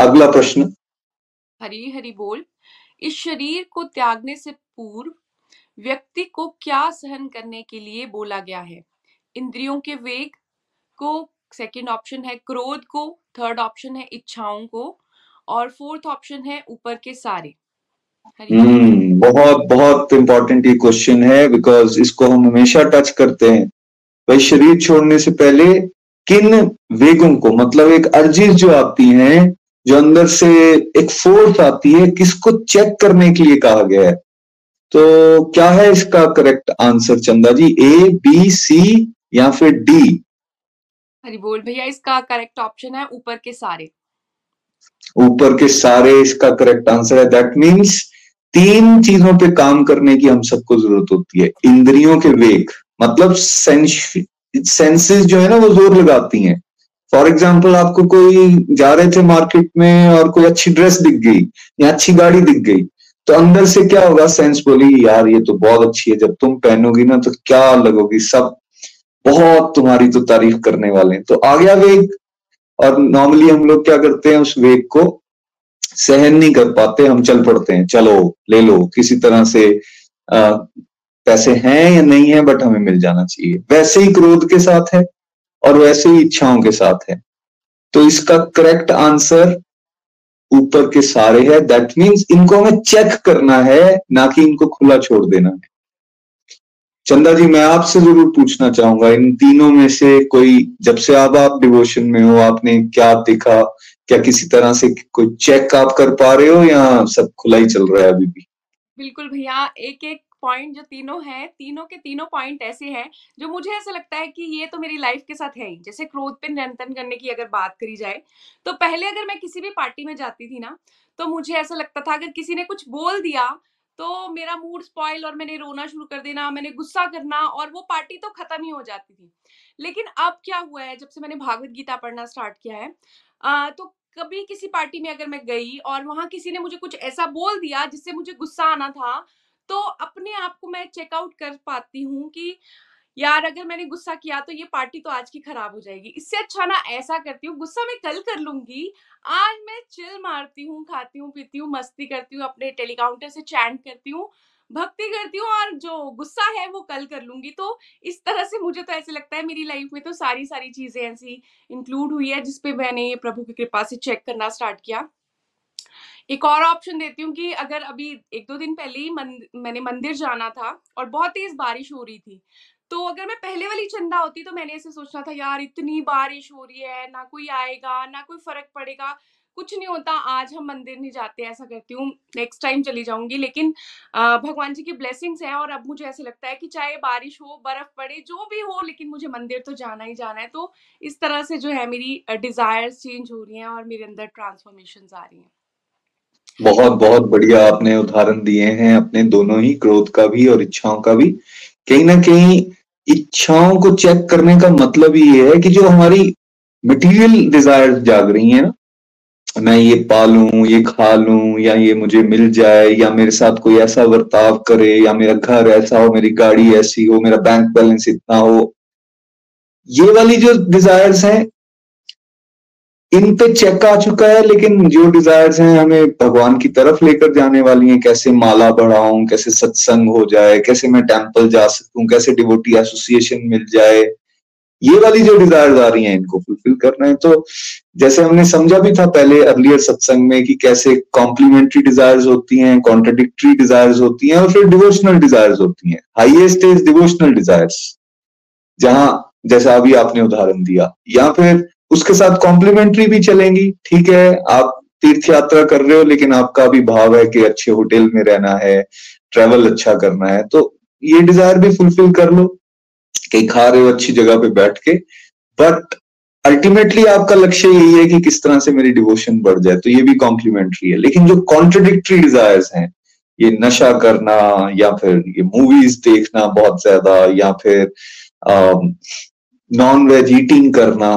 अगला प्रश्न। हरी हरी बोल। इस शरीर को त्यागने से पूर्व व्यक्ति को क्या सहन करने के लिए बोला गया है? इंद्रियों के वेग को सेकंड ऑप्शन है क्रोध को थर्ड ऑप्शन है इच्छाओं को और फोर्थ ऑप्शन है ऊपर के सारे। हम्म बहुत बहुत इंपॉर्टेंट ये क्वेश्चन है बिकॉज़ इसको हम हमेशा टच करते हैं। भाई शरीर छोड़ने से पहले किन वेगों को मतलब एक अर्जिस जो आती है जो अंदर से एक फोर्स आती है किसको चेक करने के लिए कहा गया है? तो क्या है इसका करेक्ट आंसर चंदा जी? ए बी सी या फिर डी हरी बोल भैया, इसका करेक्ट ऑप्शन है ऊपर के सारे। ऊपर के सारे इसका करेक्ट आंसर है। दैट मीन्स तीन चीज़ों पे काम करने की हम सबको ज़रूरत होती है। इंद्रियों के वेग मतलब सेंसेस जो है ना, वो ज़ोर लगाती हैं। फॉर एग्ज़ाम्पल आपको कोई जा रहे थे मार्केट में और कोई अच्छी ड्रेस दिख गई या अच्छी गाड़ी दिख गई तो अंदर से क्या होगा? सेंस बोली, यार, ये तो बहुत अच्छी है। जब तुम पहनोगी ना तो क्या लगोगी? सब बहुत तुम्हारी तो तारीफ़ करने वाले हैं। तो आ गया वेग और नॉर्मली हम लोग क्या करते हैं उस वेग को? सहन नहीं कर पाते हम चल पड़ते हैं। चलो ले लो किसी तरह से आ, पैसे हैं या नहीं है बट हमें मिल जाना चाहिए। वैसे ही क्रोध के साथ है और वैसे ही इच्छाओं के साथ है। तो इसका करेक्ट आंसर ऊपर के सारे है। दैट मीन्स इनको हमें चेक करना है ना कि इनको खुला छोड़ देना है। चंदा जी, मैं आपसे ज़रूर पूछना चाहूँगा, इन तीनों में से कोई, जब से अब आप डिवोशन में हो, आपने क्या देखा? क्या किसी तरह से कोई चेक आप कर पा रहे हो या सब खुला ही चल रहा है अभी भी? बिल्कुल भैया एक एक पॉइंट जो तीनों हैं, तीनों के तीनों पॉइंट ऐसे हैं, जो मुझे ऐसा लगता है कि ये तो मेरी लाइफ के साथ है ही। जैसे क्रोध पे नियंत्रण करने की अगर बात करी जाए तो पहले अगर मैं किसी भी पार्टी में जाती थी ना तो मुझे ऐसा लगता था, अगर किसी ने कुछ बोल दिया तो मेरा मूड स्पॉइल और मैंने रोना शुरू कर देना मैंने गुस्सा करना और वो पार्टी तो खत्म ही हो जाती थी। लेकिन अब क्या हुआ है जब से मैंने भागवत गीता पढ़ना स्टार्ट किया है आ, तो कभी किसी पार्टी में अगर मैं गई और वहाँ किसी ने मुझे कुछ ऐसा बोल दिया जिससे मुझे गुस्सा आना था तो अपने आप को मैं चेकआउट कर पाती हूँ कि यार अगर मैंने गुस्सा किया तो ये पार्टी तो आज की खराब हो जाएगी। इससे अच्छा ना ऐसा करती हूँ गुस्सा मैं कल कर लूँगी। आज मैं चिल मारती हूँ खाती हूँ पीती हूँ मस्ती करती हूँ अपने टेलीकाउंटर से चैंट करती हूँ भक्ति करती हूँ और जो गुस्सा है वो कल कर लूँगी। तो इस तरह से मुझे तो ऐसे लगता है मेरी लाइफ में तो सारी सारी चीज़ें ऐसी इंक्लूड हुई है जिसपे मैंने प्रभु की कृपा से चेक करना स्टार्ट किया। एक और ऑप्शन देती हूँ कि अगर अभी एक दो दिन पहले ही मन, मैंने मंदिर जाना था और बहुत तेज बारिश हो रही थी तो अगर मैं पहले वाली चंदा होती तो मैंने ऐसे सोचना था, यार, इतनी बारिश हो रही है, ना कोई आएगा, ना कोई फ़र्क पड़ेगा, कुछ नहीं होता, आज हम मंदिर नहीं जाते, ऐसा करती हूँ नेक्स्ट टाइम चली जाऊँगी। लेकिन भगवान जी की ब्लेसिंग्स है और अब मुझे ऐसे लगता है कि चाहे बारिश हो, बर्फ़ पड़े, जो भी हो, लेकिन मुझे मंदिर तो जाना ही जाना है। तो इस तरह से जो है मेरी डिजायर्स चेंज हो रही हैं और मेरे अंदर ट्रांसफॉर्मेशन आ रही हैं। बहुत बहुत बढ़िया आपने उदाहरण दिए हैं, अपने दोनों ही क्रोध का भी और इच्छाओं का भी। कहीं ना कहीं इच्छाओं को चेक करने का मतलब ये है कि जो हमारी मटेरियल डिज़ायर जाग रही है ना, मैं ये पालू, ये खा लू, या ये मुझे मिल जाए, या मेरे साथ कोई ऐसा बर्ताव करे, या मेरा घर ऐसा हो, मेरी गाड़ी ऐसी हो, मेरा बैंक बैलेंस इतना हो, ये वाली जो डिजायर्स हैं इन पे चेक आ चुका है, लेकिन जो डिजायर्स हैं हमें भगवान की तरफ़ लेकर जाने वाली हैं। कैसे माला बढ़ाऊं, कैसे सत्संग हो जाए, कैसे मैं टेंपल जा सकूँ, कैसे डिवोटी एसोसिएशन मिल जाए। ये वाली जो डिजायर्स आ रही हैं, इनको फुलफिल करना है। तो जैसे हमने समझा भी था पहले अर्लियर सत्संग में कि कैसे कॉम्प्लीमेंट्री डिजायर्स होती हैं कॉन्ट्रडिक्टरी डिजायर्स होती हैं, और फिर डिवोशनल डिजायर्स होती हैं। हाइएस्ट इज़ डिवोशनल डिजायर्स जहाँ, जैसा अभी आपने उदाहरण दिया, या फिर उसके साथ कॉम्प्लीमेंट्री भी चलेंगी। ठीक है, आप तीर्थ यात्रा कर रहे हो, लेकिन आपका भी भाव है कि अच्छे होटल में रहना है ट्रेवल अच्छा करना है तो ये डिज़ायर भी फुलफिल कर लो कि खा रहे हो अच्छी जगह पे बैठ के। बट अल्टीमेटली आपका लक्ष्य यही है कि किस तरह से मेरी डिवोशन बढ़ जाए तो ये भी कॉम्प्लीमेंट्री है। लेकिन जो कॉन्ट्रोडिक्टरी डिजायर्स हैं, ये नशा करना, या फिर ये मूवीज़ देखना बहुत ज़्यादा, या फिर नॉन वेज ईटिंग करना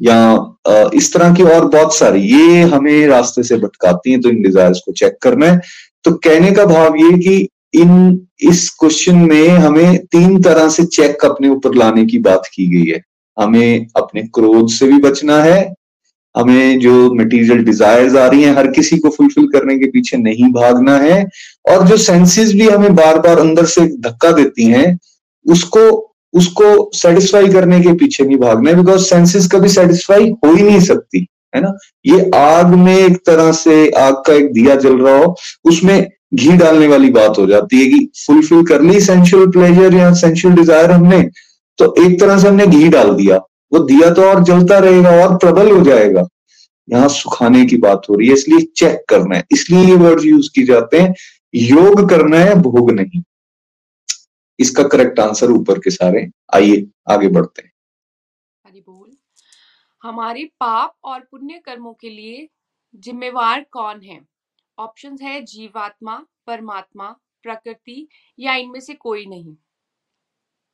या इस तरह की और बहुत सारी, ये हमें रास्ते से भटकाती हैं तो इन डिजायर्स को चेक करना है। तो कहने का भाव ये कि इन, इस क्वेश्चन में हमें तीन तरह से चेक अपने ऊपर लाने की बात की गई है। हमें अपने क्रोध से भी बचना है, हमें जो मटेरियल डिजायर्स आ रही हैं, हर किसी को फुलफिल करने के पीछे नहीं भागना है, और जो सेंसेस भी हमें बार बार अंदर से धक्का देती हैं, उसको उसको सेटिस्फाई करने के पीछे नहीं भागना है बिकॉज़ सेंसेस कभी सेटिस्फाई हो ही नहीं सकती, है ना? ये आग में एक तरह से आग का एक दिया जल रहा हो, उसमें घी डालने वाली बात हो जाती है कि फुलफिल कर ली सेंशुअल प्लेजर या सेंशुअल डिज़ायर हमने तो एक तरह से हमने घी डाल दिया। वो दिया तो और जलता रहेगा और प्रबल हो जाएगा। यहाँ सुखाने की बात हो रही है, इसलिए चेक करना है। इसलिए ये वर्ड यूज़ की जाते हैं, योग करना है, भोग नहीं। इसका करेक्ट आंसर ऊपर के सारे आइए आगे बढ़ते हैं। हरि बोल। हमारे पाप और पुण्य कर्मों के लिए जिम्मेवार कौन है? ऑप्शंस है जीवात्मा परमात्मा प्रकृति या इनमें से कोई नहीं।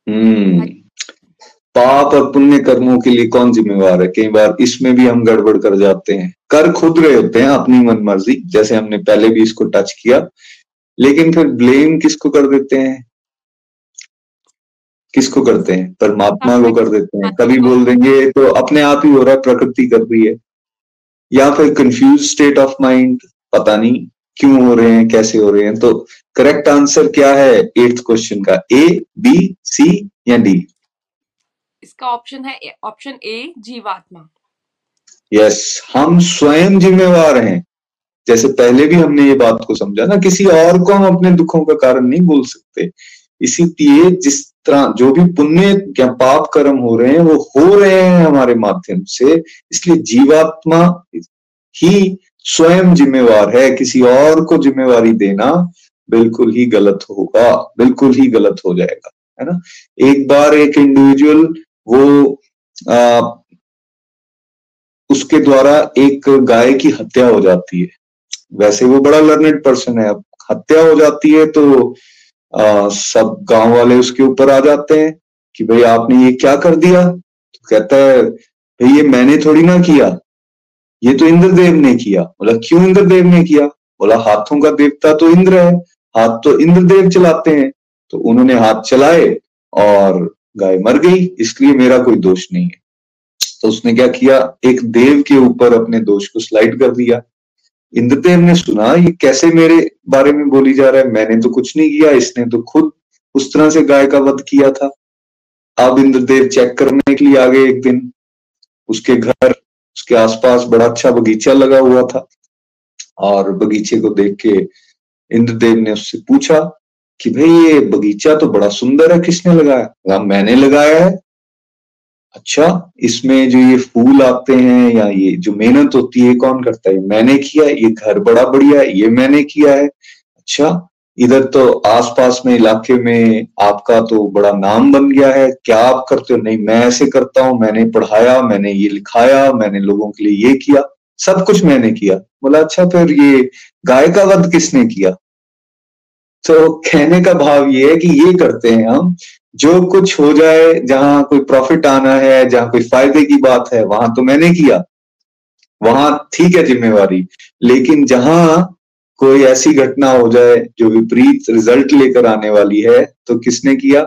हम्म। पाप और पुण्य कर्मों के लिए कौन जिम्मेवार है? कई बार इसमें भी हम गड़बड़ कर जाते हैं। कर खुद रहे होते हैं अपनी मन मर्ज़ी जैसे हमने पहले भी इसको टच किया लेकिन फिर ब्लेम किसको कर देते हैं? किसको करते हैं? परमात्मा को कर देते हैं। कभी बोल देंगे तो अपने आप ही हो रहा है प्रकृति कर रही है। या फिर कंफ्यूज स्टेट ऑफ़ माइंड पता नहीं क्यों हो रहे हैं कैसे हो रहे हैं। तो करेक्ट आंसर क्या है? एट्थ क्वेश्चन का। ए बी सी या डी इसका ऑप्शन है ऑप्शन ए जीवात्मा। यस हम स्वयं जिम्मेवार हैं। जैसे पहले भी हमने ये बात को समझा ना किसी और को हम अपने दुखों का कारण नहीं बोल सकते। इसीलिए जिस तरह जो भी पुण्य या पाप कर्म हो रहे हैं वो हो रहे हैं हमारे माध्यम से। इसलिए जीवात्मा ही स्वयं जिम्मेवार है। किसी और को जिम्मेवारी देना बिल्कुल ही गलत होगा बिल्कुल ही गलत हो जाएगा है ना? एक बार एक इंडिविजुअल वो आ, उसके द्वारा एक गाय की हत्या हो जाती है। वैसे वो बड़ा लर्नेड पर्सन है हत्या हो जाती है तो सब गाँव वाले उसके ऊपर आ जाते हैं कि भाई आपने ये क्या कर दिया? तो कहता है, भाई ये मैंने थोड़ी ना किया। ये तो इंद्रदेव ने किया। बोला, क्यों इंद्रदेव ने किया? बोला, हाथों का देवता तो इंद्र है, हाथ तो इंद्रदेव चलाते हैं। तो उन्होंने हाथ चलाए और गाय मर गई, इसलिए मेरा कोई दोष नहीं है। तो उसने क्या किया? एक देव के ऊपर अपने दोष को स्लाइड कर दिया। इंद्रदेव ने सुना, ये कैसे मेरे बारे में बोली जा रहा है? मैंने तो कुछ नहीं किया, इसने तो खुद उस तरह से गाय का वध किया था। अब इंद्रदेव चेक करने के लिए आ गए एक दिन। उसके घर, उसके आसपास बड़ा अच्छा बगीचा लगा हुआ था और बगीचे को देख के इंद्रदेव ने उससे पूछा कि, भाई, ये बगीचा तो बड़ा सुंदर है, किसने लगाया? मैंने लगाया है। अच्छा इसमें जो ये फूल आते हैं या ये जो मेहनत होती है कौन करता है? मैंने किया ये घर बड़ा बढ़िया है, ये मैंने किया है। अच्छा इधर तो आसपास में इलाके में आपका तो बड़ा नाम बन गया है, क्या आप करते हो? नहीं, मैं ऐसे करता हूँ, मैंने पढ़ाया, मैंने ये लिखाया, मैंने लोगों के लिए ये किया, सब कुछ मैंने किया। बोला अच्छा फिर ये गाय का वध किसने किया? तो कहने का भाव ये है कि ये करते हैं हम जो कुछ हो जाए, जहाँ कोई प्रॉफिट आना है, जहाँ कोई फ़ायदे की बात है, वहाँ तो मैंने किया। वहाँ ठीक है जिम्मेवारी? लेकिन जहाँ कोई ऐसी घटना हो जाए, जो विपरीत रिज़ल्ट लेकर आने वाली है तो किसने किया?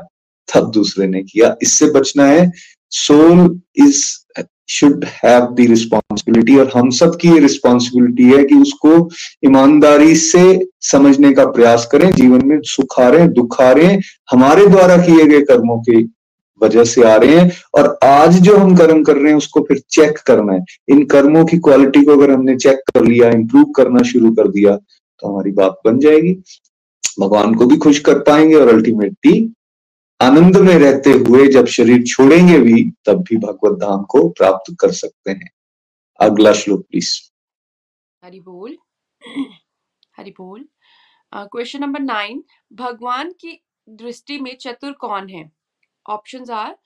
तब दूसरे ने किया। इससे बचना है। Soul is should have the responsibility और हम सब की ये रिस्पॉन्सिबिलिटी है कि उसको ईमानदारी से समझने का प्रयास करें, जीवन में सुख रहे रहे हमारे द्वारा किए गए कर्मों के वजह से आ रहे हैं, और आज जो हम कर्म कर रहे हैं, उसको फिर चेक करना है। इन कर्मों की क्वालिटी को अगर हमने चेक कर लिया इंप्रूव करना शुरू कर दिया तो हमारी बात बन जाएगी। भगवान को भी खुश कर पाएँगे, और अल्टीमेटली आनंद में रहते हुए जब शरीर छोड़ेंगे भी, तब भी भगवत धाम को प्राप्त कर सकते हैं। अगला श्लोक प्लीज़ हरि बोल। हरि बोल। क्वेश्चन नंबर नाइन भगवान की दृष्टि में चतुर कौन है? ऑप्शंस आर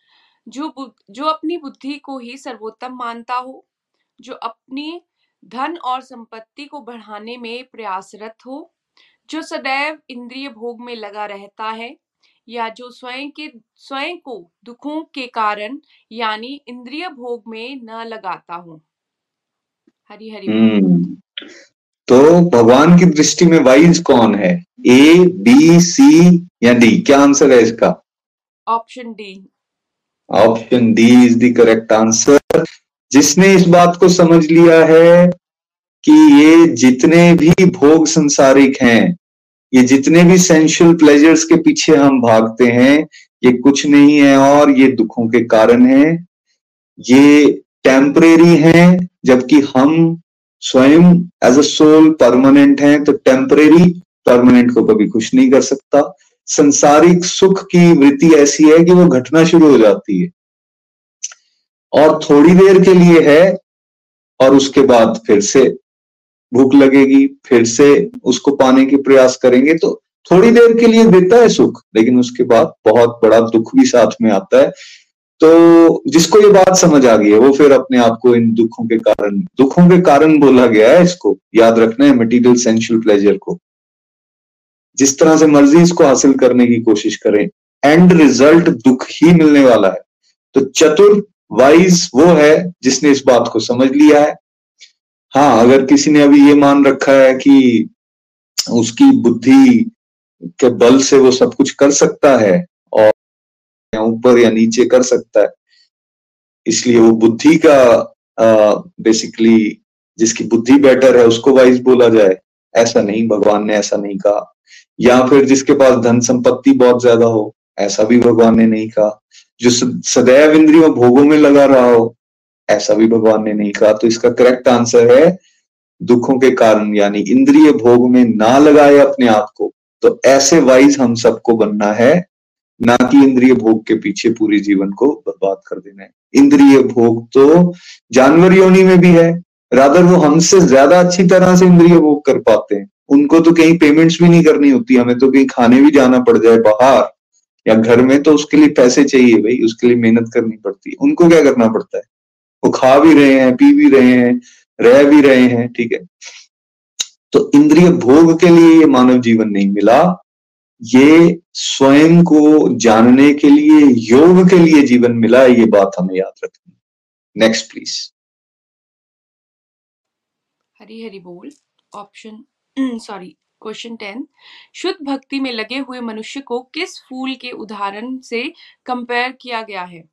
जो जो अपनी बुद्धि को ही सर्वोत्तम मानता हो, जो अपनी धन और संपत्ति को बढ़ाने में प्रयासरत हो, जो सदैव इंद्रिय भोग में लगा रहता है या जो स्वयं के स्वयं को दुखों के कारण यानी इंद्रिय भोग में न लगाता हो। हरी हरी हम्म। तो भगवान की दृष्टि में वाइज कौन है? ए बी सी या डी क्या आंसर है इसका? Option D option D is the correct answer जिसने इस बात को समझ लिया है कि ये जितने भी भोग संसारिक हैं ये जितने भी सेंशुअल प्लेजर्स के पीछे हम भागते हैं, ये कुछ नहीं है और ये दुखों के कारण है। ये टेम्परेरी हैं, जबकि हम स्वयं एज अ सोल परमानेंट हैं तो टेम्परेरी परमानेंट को कभी खुश नहीं कर सकता। संसारिक सुख की वृत्ति ऐसी है कि वो घटना शुरू हो जाती है। और थोड़ी देर के लिए है और उसके बाद फिर से भूख लगेगी, फिर से उसको पाने के प्रयास करेंगे तो थोड़ी देर के लिए देता है सुख, लेकिन उसके बाद बहुत बड़ा दुख भी साथ में आता है। तो जिसको ये बात समझ आ गई है, वो फिर अपने आप को इन दुखों के कारण, दुखों के कारण बोला गया है इसको। याद रखना है मटीरियल सेंशुअल प्लेजर को। जिस तरह से मर्ज़ी इसको हासिल करने की कोशिश करें एंड रिज़ल्ट दुख ही मिलने वाला है। तो चतुर वाइज वो है जिसने इस बात को समझ लिया है। हाँ अगर किसी ने अभी ये मान रखा है कि उसकी बुद्धि के बल से वो सब कुछ कर सकता है और या ऊपर या नीचे कर सकता है, इसलिए वो बुद्धि का बेसिकली जिसकी बुद्धि बेटर है, उसको वाइज बोला जाए। ऐसा नहीं, भगवान ने ऐसा नहीं कहा। या फिर जिसके पास धन संपत्ति बहुत ज़्यादा हो, ऐसा भी भगवान ने नहीं कहा। जो सदैव इंद्रियों भोगों में लगा रहा हो ऐसा भी भगवान ने नहीं कहा। तो इसका करेक्ट आंसर है, दुखों के कारण, यानी इंद्रिय भोग में ना लगाए अपने आप को तो ऐसे वाइज हम सबको बनना है, ना कि इंद्रिय भोग के पीछे पूरे जीवन को बर्बाद कर देना है। इंद्रिय भोग तो जानवर योनि में भी है। रादर वो हमसे ज़्यादा अच्छी तरह से इंद्रिय भोग कर पाते हैं। उनको तो कहीं पेमेंट्स भी नहीं करनी होती, हमें तो कहीं खाने भी जाना पड़ जाए बाहर, या घर में तो उसके लिए पैसे चाहिए भाई, उसके लिए मेहनत करनी पड़ती है। उनको क्या करना पड़ता है? वो खा भी रहे हैं, पी भी रहे हैं, रह भी रहे हैं, ठीक है। तो इंद्रिय भोग के लिए ये मानव जीवन नहीं मिला। ये स्वयं को जानने के लिए, योग के लिए जीवन मिला, ये बात हमें याद रखनी। नेक्स्ट प्लीज़ हरी हरी बोल। ऑप्शन सॉरी क्वेश्चन टेन शुद्ध भक्ति में लगे हुए मनुष्य को किस फूल के उदाहरण से कंपेयर किया गया है?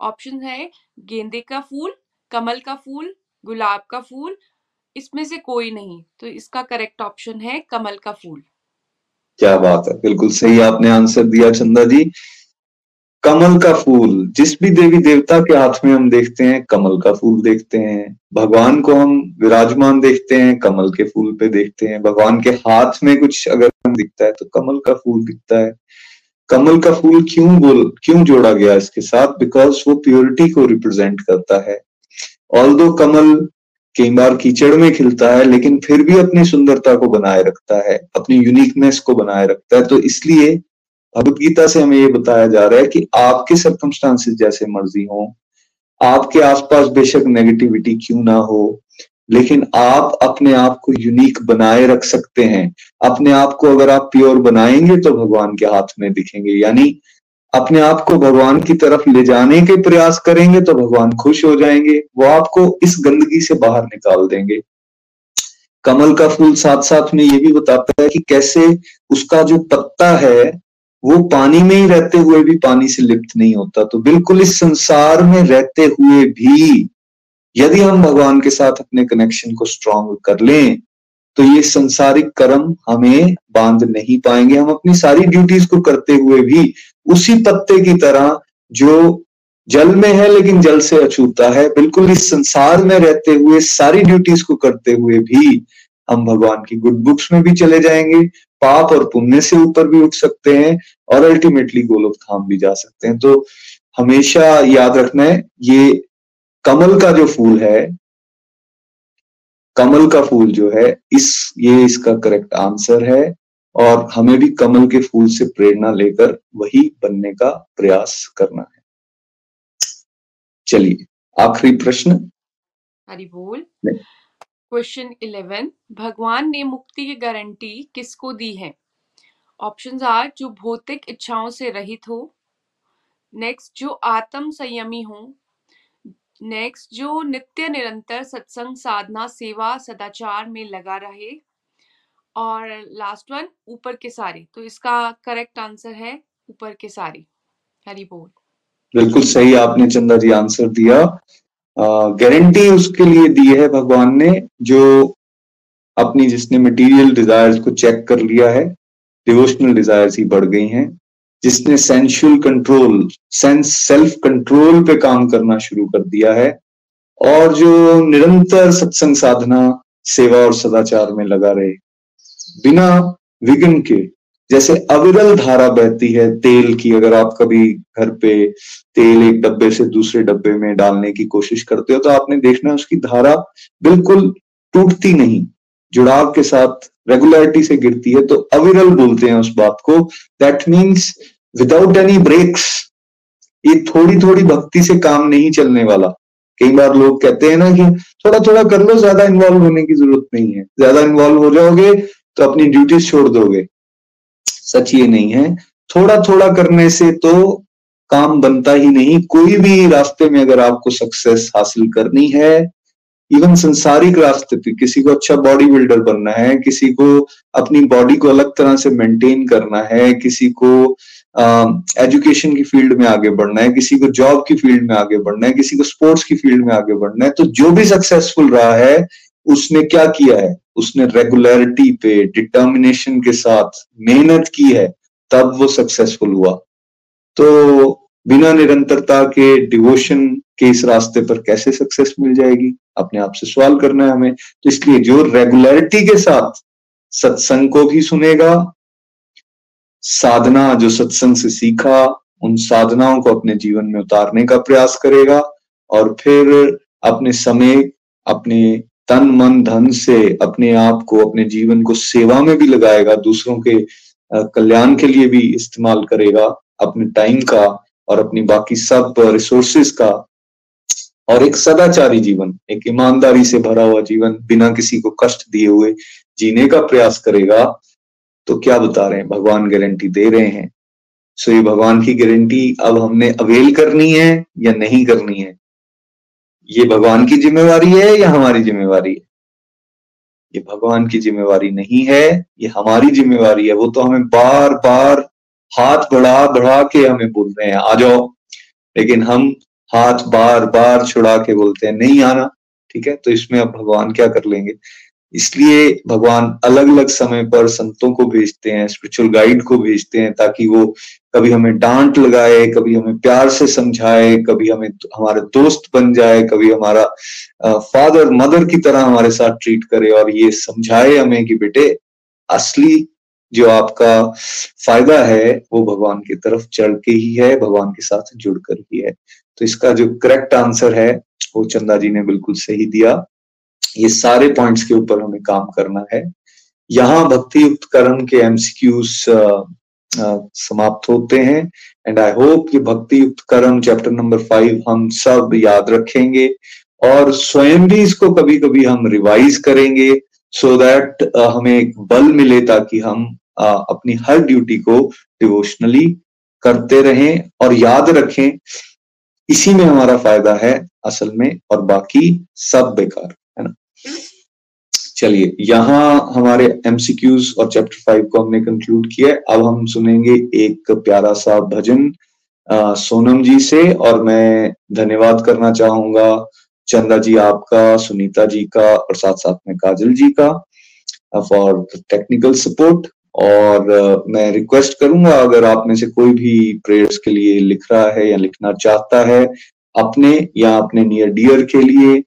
ऑप्शन है गेंदे का फूल, कमल का फूल, गुलाब का फूल, इसमें से कोई नहीं। तो इसका करेक्ट ऑप्शन है कमल का फूल। क्या बात है, बिल्कुल सही आपने आंसर दिया चंदा जी। कमल का फूल, जिस भी देवी देवता के हाथ में हम देखते हैं, कमल का फूल देखते हैं। भगवान को हम विराजमान देखते हैं, कमल के फूल पे देखते हैं। भगवान के हाथ में कुछ अगर दिखता है तो कमल का फूल दिखता है। कमल का फूल क्यों बोल, क्यों जोड़ा गया इसके साथ? बिकॉज़ वो प्योरिटी को रिप्रेजेंट करता है। ऑल दो कमल कई बार कीचड़ में खिलता है, लेकिन फिर भी अपनी सुंदरता को बनाए रखता है, अपनी यूनिकनेस को बनाए रखता है। तो इसलिए भगवत गीता से हमें ये बताया जा रहा है कि आपके सर्कमस्टांसिस जैसे मर्ज़ी हो, आपके आसपास बेशक नेगेटिविटी क्यों ना हो लेकिन आप अपने आप को यूनिक बनाए रख सकते हैं। अपने आप को अगर आप प्योर बनाएँगे तो भगवान के हाथ में दिखेंगे। यानी अपने आप को भगवान की तरफ़ ले जाने के प्रयास करेंगे तो भगवान खुश हो जाएँगे। वो आपको इस गंदगी से बाहर निकाल देंगे। कमल का फूल साथ साथ में ये भी बताता है कि कैसे उसका जो पत्ता है, वो पानी में ही रहते हुए भी पानी से लिप्त नहीं होता। तो बिल्कुल इस संसार में रहते हुए भी यदि हम भगवान के साथ अपने कनेक्शन को स्ट्रांग कर लें तो ये संसारिक कर्म हमें बाँध नहीं पाएँगे। हम अपनी सारी ड्यूटीज़ को करते हुए भी उसी पत्ते की तरह जो जल में है लेकिन जल से अछूता है, बिल्कुल इस संसार में रहते हुए, सारी ड्यूटीज़ को करते हुए भी हम भगवान की गुड बुक्स में भी चले जाएँगे, पाप और पुण्य से ऊपर भी उठ सकते हैं और अल्टीमेटली गोलोक धाम भी जा सकते हैं। तो हमेशा याद रखना है, ये कमल का जो फूल है कमल का फूल जो है इस ये इसका करेक्ट आंसर है और हमें भी कमल के फूल से प्रेरणा लेकर वही बनने का प्रयास करना है। चलिए आखिरी प्रश्न। हरी बोल। क्वेश्चन इलेवन भगवान ने मुक्ति की गारंटी किसको दी है? ऑप्शंस आर जो भौतिक इच्छाओं से रहित हो नेक्स्ट जो आत्म संयमी हो नेक्स्ट जो नित्य निरंतर सत्संग, साधना, सेवा, सदाचार में लगा रहे। और लास्ट वन ऊपर के सारे। तो इसका करेक्ट आंसर है ऊपर के सारे। हरी बोल। बिल्कुल सही आपने चंदा जी आंसर दिया। गारंटी उसके लिए दी है भगवान ने, जो अपनी जिसने मटेरियल डिजायर्स को चेक कर लिया है डिवोशनल डिजायर्स ही बढ़ गई हैं। जिसने sensual control sense self control पे काम करना शुरू कर दिया है और जो निरंतर सत्संग साधना, सेवा और सदाचार में लगा रहे। बिना विघ्न के, जैसे अविरल धारा बहती है तेल की, अगर आप कभी घर पे तेल एक डब्बे से दूसरे डब्बे में डालने की कोशिश करते हो तो आपने देखना उसकी धारा बिल्कुल टूटती नहीं। जुड़ाव के साथ रेगुलरिटी से गिरती है तो अविरल बोलते हैं उस बात को। That means without any brakes ये थोड़ी थोड़ी भक्ति से काम नहीं चलने वाला। कई बार लोग कहते हैं ना कि थोड़ा थोड़ा कर लो, ज़्यादा इन्वॉल्व होने की ज़रूरत नहीं है। ज़्यादा इन्वॉल्व हो जाओगे तो अपनी ड्यूटीज़ छोड़ दोगे। सच ये नहीं है। थोड़ा थोड़ा करने से तो काम बनता ही नहीं। कोई भी रास्ते में अगर आपको सक्सेस हासिल करनी है इवन संसारिक रास्ते पे, किसी को अच्छा बॉडी बिल्डर बनना है, किसी को अपनी बॉडी को अलग तरह से मेंटेन करना है, किसी को एजुकेशन की फ़ील्ड में आगे बढ़ना है, किसी को जॉब की फ़ील्ड में आगे बढ़ना है, किसी को स्पोर्ट्स की फ़ील्ड में आगे बढ़ना है तो जो भी सक्सेसफुल रहा है, उसने क्या किया है? उसने रेगुलरिटी पे डिटर्मिनेशन के साथ मेहनत की है, तब वो सक्सेसफुल हुआ। तो बिना निरंतरता के डिवोशन के इस रास्ते पर कैसे सक्सेस मिल जाएगी? अपने आप से सवाल करना है हमें। तो इसलिए जो रेगुलरिटी के साथ सत्संग को भी सुनेगा साधना जो सत्संग से सीखा, उन साधनाओं को अपने जीवन में उतारने का प्रयास करेगा और फिर अपने समय, अपने तन, मन, धन से अपने आप को, अपने जीवन को सेवा में भी लगाएगा, दूसरों के कल्याण के लिए भी इस्तेमाल करेगा, अपने टाइम का और अपनी बाकी सब रिसोर्सेस का। और एक सदाचारी जीवन, एक ईमानदारी से भरा हुआ जीवन, बिना किसी को कष्ट दिए हुए जीने का प्रयास करेगा। तो क्या बता रहे हैं भगवान गारंटी दे रहे हैं। सो ये भगवान की गारंटी अब हमने अवेल करनी है या नहीं करनी है? ये भगवान की जिम्मेवारी है या हमारी जिम्मेवारी है? ये भगवान की जिम्मेवारी नहीं है, ये हमारी जिम्मेवारी है। वो तो हमें बार बार हाथ बढ़ा बढ़ा के हमें बोल रहे हैं, आ जाओ। लेकिन हम हाथ बार बार छुड़ा के बोलते हैं, नहीं आना। ठीक है? तो इसमें अब भगवान क्या कर लेंगे? इसलिए भगवान अलग अलग समय पर संतों को भेजते हैं स्पिरिचुअल गाइड को भेजते हैं, ताकि वो कभी हमें डांट लगाए, कभी हमें प्यार से समझाए, कभी हमें हमारे दोस्त बन जाए, कभी हमारा फादर मदर की तरह हमारे साथ ट्रीट करे और ये समझाए हमें कि बेटे, असली जो आपका फ़ायदा है, वो भगवान की तरफ़ चढ़ के ही है, भगवान के साथ जुड़कर ही है। तो इसका जो करेक्ट आंसर है, वो चंदा जी ने बिल्कुल सही दिया। ये सारे पॉइंट्स के ऊपर हमें काम करना है। यहाँ भक्ति युक्त कर्म के एमसीक्यूज समाप्त होते हैं। एंड आई होप कि भक्ति युक्त कर्म चैप्टर नंबर फाइव हम सब याद रखेंगे। और स्वयं भी इसको कभी कभी हम रिवाइज करेंगे सो so दैट हमें एक बल मिले ताकि हम अपनी हर ड्यूटी को डिवोशनली करते रहें और याद रखें। इसी में हमारा फ़ायदा है असल में और बाकी सब बेकार। चलिए यहाँ हमारे एमसीक्यूज और चैप्टर फाइव को हमने कंक्लूड किया है। अब हम सुनेंगे एक प्यारा सा भजन आ, सोनम जी से और मैं धन्यवाद करना चाहूँगा चंदा जी आपका सुनीता जी का और साथ साथ में काजल जी का फॉर टेक्निकल सपोर्ट और मैं रिक्वेस्ट करूँगा अगर आप में से कोई भी प्रेयर्स के लिए लिख रहा है या लिखना चाहता है अपने या अपने नियर डियर के लिए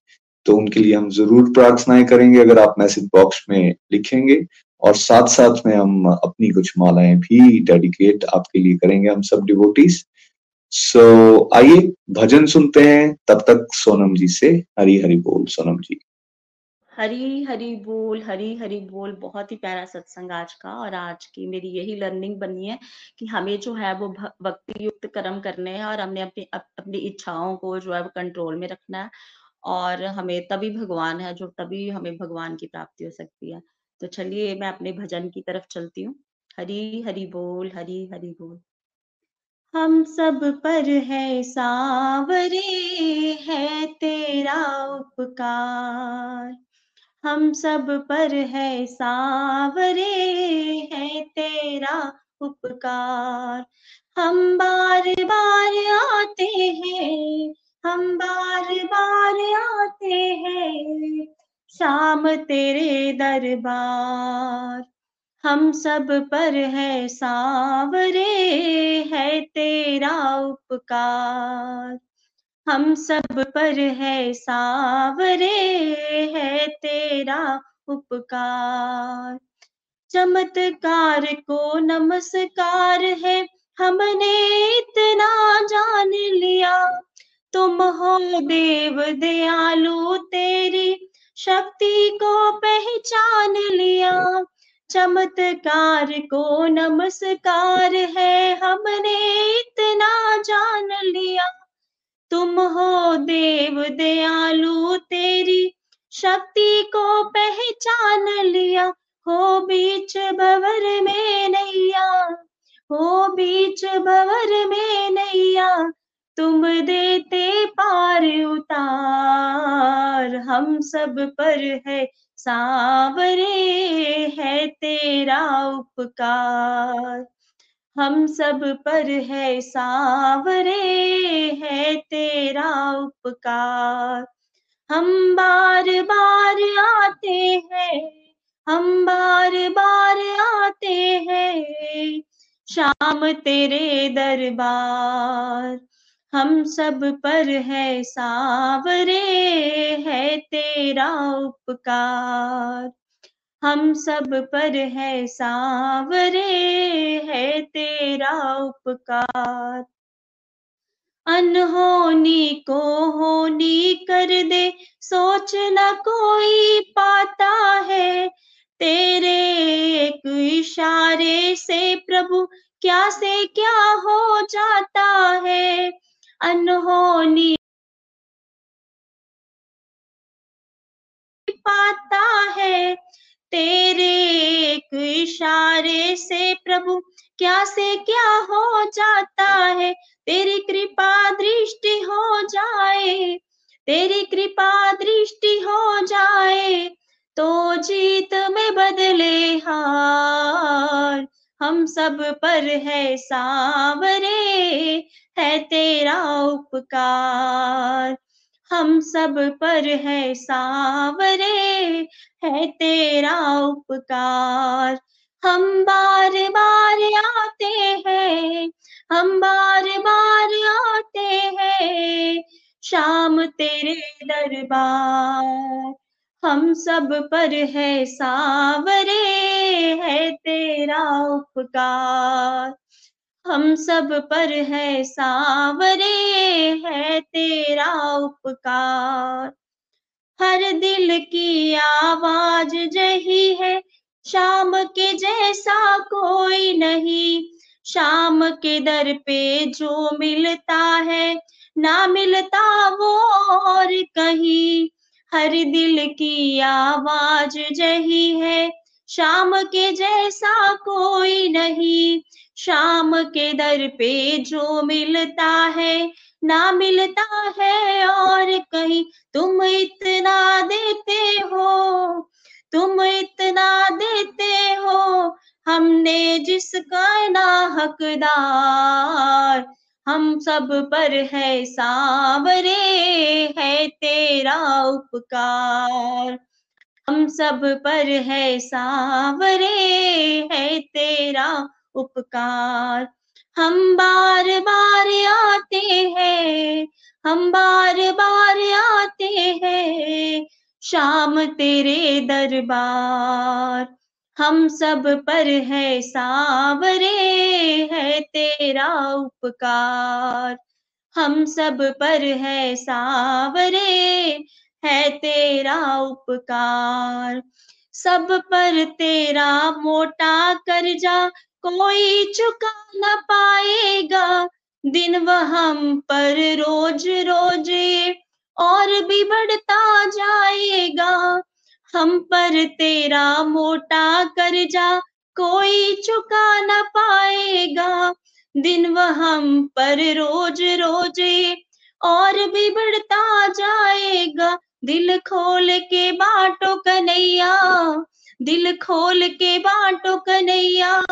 तो उनके लिए हम ज़रूर प्रार्थनाएँ करेंगे अगर आप मैसेज बॉक्स में लिखेंगे। और साथ साथ में हम अपनी कुछ मालाएँ भी डेडिकेट आपके लिए करेंगे हम सब डिवोटीज सो so, आइए भजन सुनते हैं। तब तक सोनम जी से हरी हरी बोल सोनम जी। हरी हरी बोल हरी हरी बोल। बहुत ही प्यारा सत्संग आज का और आज की मेरी यही लर्निंग बनी है कि हमें जो है वो भक्ति युक्त कर्म करने हैं और हमने अपनी अपनी इच्छाओं को जो है वो कंट्रोल में रखना है। और हमें तभी भगवान है जो तभी हमें भगवान की प्राप्ति हो सकती है। तो चलिए मैं अपने भजन की तरफ़ चलती हूँ। हरी हरी बोल, हरी हरी बोल। हम सब पर है सावरे, है तेरा उपकार। हम सब पर है सावरे, है तेरा उपकार। हम बार बार आते हैं हम बार बार आते हैं, शाम तेरे दरबार। हम सब पर है सावरे, है तेरा उपकार। हम सब पर है सावरे, है तेरा उपकार। चमत्कार को नमस्कार है, हमने इतना जान लिया। तुम हो देव दयालु तेरी शक्ति को पहचान लिया। चमत्कार को नमस्कार है, हमने इतना जान लिया। तुम हो देव दयालु तेरी शक्ति को पहचान लिया। हो बीच भवर में नैया, हो बीच भवर में नैया। तुम देते पार उतार, हम सब पर है सावरे, है तेरा उपकार। हम सब पर है सावरे, है तेरा उपकार। हम बार बार आते हैं, हम बार बार आते हैं, शाम तेरे दरबार। हम सब पर है सावरे है तेरा उपकार। हम सब पर है सावरे है तेरा उपकार। अनहोनी को होनी कर दे, सोच न कोई पाता है। तेरे एक इशारे से प्रभु, क्या से क्या हो जाता है? अनहोनी पाता है। तेरे एक इशारे से प्रभु, क्या से क्या हो जाता है? तेरी कृपा दृष्टि हो जाए, तेरी कृपा दृष्टि हो जाए तो जीत में बदले हार। हम सब पर है सावरे, है तेरा उपकार। हम सब पर है सावरे, है तेरा उपकार। हम बार बार आते हैं, हम बार बार आते हैं, शाम तेरे दरबार। हम सब पर है सावरे है तेरा उपकार। हम सब पर है सावरे है तेरा उपकार। हर दिल की आवाज़ जही है, शाम के जैसा कोई नहीं। शाम के दर पे जो मिलता है, ना मिलता वो और कहीं। हर दिल की आवाज़ जही है। शाम के जैसा कोई नहीं। शाम के दर पे जो मिलता है, ना मिलता है और कहीं। तुम इतना देते हो, तुम इतना देते हो। हमने जिसका ना हकदार हम सब पर है सावरे है तेरा उपकार। हम सब पर है सावरे है तेरा उपकार। हम बार बार आते हैं, हम बार बार आते हैं, शाम तेरे दरबार। हम सब पर है सावरे है तेरा उपकार। हम सब पर है सावरे है तेरा उपकार। सब पर तेरा मोटा कर्जा कोई चुका न पाएगा। दिन वह हम पर रोज रोज और भी बढ़ता जाएगा। हम पर तेरा मोटा कर्जा कोई चुका न पाएगा। दिन वह हम पर रोज रोज और भी बढ़ता जाएगा। दिल खोल के बाटो कन्हैया, दिल खोल के बाटो कन्हैया,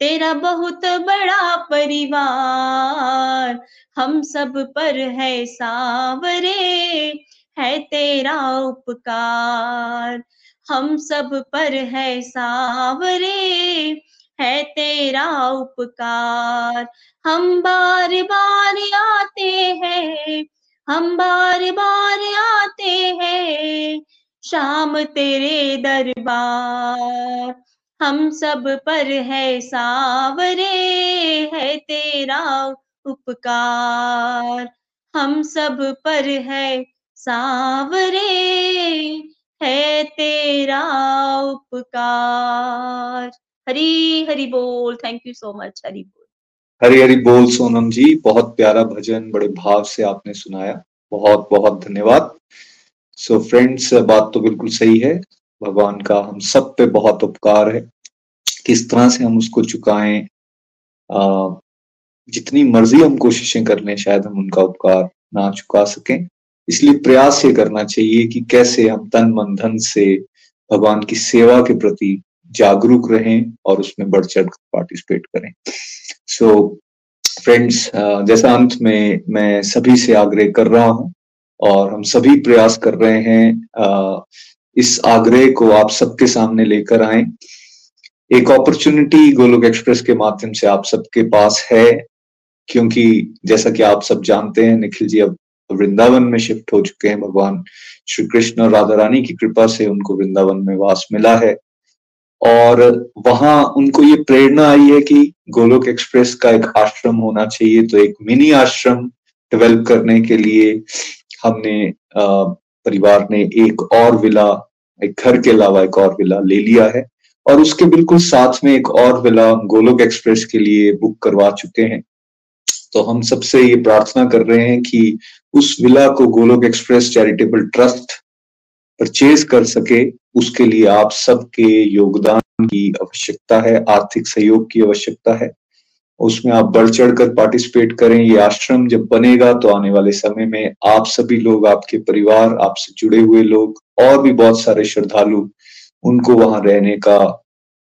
तेरा बहुत बड़ा परिवार। हम सब पर है सावरे है तेरा उपकार। हम सब पर है सावरे, है तेरा उपकार। हम बार बार आते हैं, हम बार बार आते हैं, शाम तेरे दरबार। हम सब पर है सावरे, है तेरा उपकार। हम सब पर है सावरे है तेरा उपकार। हरी हरी बोल। Thank you so much Hari बोल। हरी हरी बोल सोनम जी, बहुत प्यारा भजन, बड़े भाव से आपने सुनाया। बहुत बहुत धन्यवाद। सो so फ्रेंड्स बात तो बिल्कुल सही है। भगवान का हम सब पे बहुत उपकार है। किस तरह से हम उसको चुकाएँ जितनी मर्ज़ी हम कोशिशें कर लें, शायद हम उनका उपकार ना चुका सकें। इसलिए प्रयास ये करना चाहिए कि कैसे हम तन मन धन से भगवान की सेवा के प्रति जागरूक रहें और उसमें बढ़ चढ़ पार्टिसिपेट करें। सो so, फ्रेंड्स जैसा अंत में मैं सभी से आग्रह कर रहा हूँ और हम सभी प्रयास कर रहे हैं इस आग्रह को आप सबके सामने लेकर आए। एक अपॉर्चुनिटी गोलोक एक्सप्रेस के माध्यम से आप सबके पास है क्योंकि जैसा कि आप सब जानते हैं निखिल जी अब वृंदावन में शिफ्ट हो चुके हैं भगवान। श्री कृष्ण और राधा रानी की कृपा से उनको वृंदावन में वास मिला है। और वहाँ उनको ये प्रेरणा आई है कि गोलोक एक्सप्रेस का एक आश्रम होना चाहिए तो एक मिनी आश्रम डेवलप करने के लिए हमने परिवार ने एक और विला, एक घर के अलावा एक और विला ले लिया है। और उसके बिल्कुल साथ में एक और विला गोलोक एक्सप्रेस के लिए बुक करवा चुके हैं। तो हम सबसे ये प्रार्थना कर रहे हैं कि उस विला को Golok express charitable trust purchase कर सके। उसके लिए आप सबके योगदान की आवश्यकता है, आर्थिक सहयोग की आवश्यकता है। उसमें आप बढ़ चढ़ कर पार्टिसिपेट करें, ये आश्रम जब बनेगा तो आने वाले समय में आप सभी लोग, आपके परिवार, आपसे जुड़े हुए लोग और भी बहुत सारे श्रद्धालु उनको वहाँ रहने का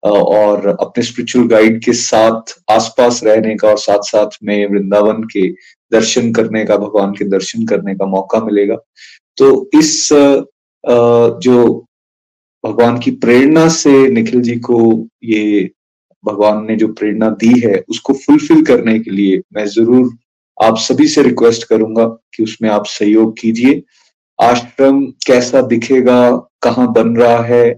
और अपने स्पिरिचुअल गाइड के साथ आसपास रहने का और साथ साथ में वृंदावन के दर्शन करने का, भगवान के दर्शन करने का मौका मिलेगा। तो इस जो भगवान की प्रेरणा से निखिल जी को ये भगवान ने जो प्रेरणा दी है, उसको फुलफिल करने के लिए मैं ज़रूर आप सभी से रिक्वेस्ट करूँगा कि उसमें आप सहयोग कीजिए। आश्रम कैसा दिखेगा, कहाँ बन रहा है,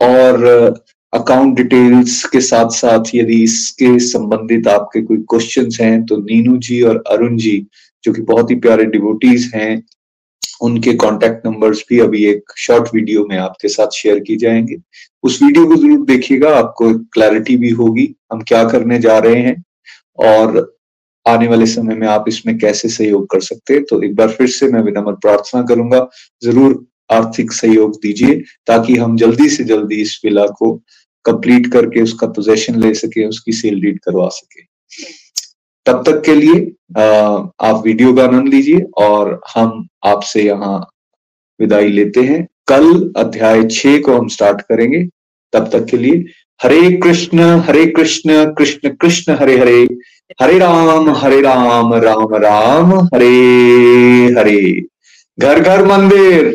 और अकाउंट डिटेल्स के साथ साथ यदि इसके संबंधित आपके कोई क्वेश्चंस हैं तो नीनू जी और अरुण जी, जो कि बहुत ही प्यारे डिवोटीज हैं, उनके कॉन्टेक्ट नंबर्स भी अभी एक शॉर्ट वीडियो में आपके साथ शेयर की जाएँगे। उस वीडियो को ज़रूर देखिएगा, आपको क्लैरिटी भी होगी, हम क्या करने जा रहे हैं, और आने वाले समय में आप इसमें कैसे सहयोग कर सकते हैं। तो एक बार फिर से मैं विनम्र प्रार्थना करूँगा, ज़रूर आर्थिक सहयोग दीजिए, ताकि हम जल्दी से जल्दी इस विला को कंप्लीट करके उसका पोजेशन ले सके, उसकी सेल डीड करवा सके। तब तक के लिए आप वीडियो का आनंद लीजिए और हम आपसे यहाँ विदाई लेते हैं। कल अध्याय छ को हम स्टार्ट करेंगे। तब तक के लिए हरे कृष्ण हरे कृष्ण कृष्ण कृष्ण, हरे हरे। हरे राम हरे राम राम राम, हरे हरे। घर घर मंदिर।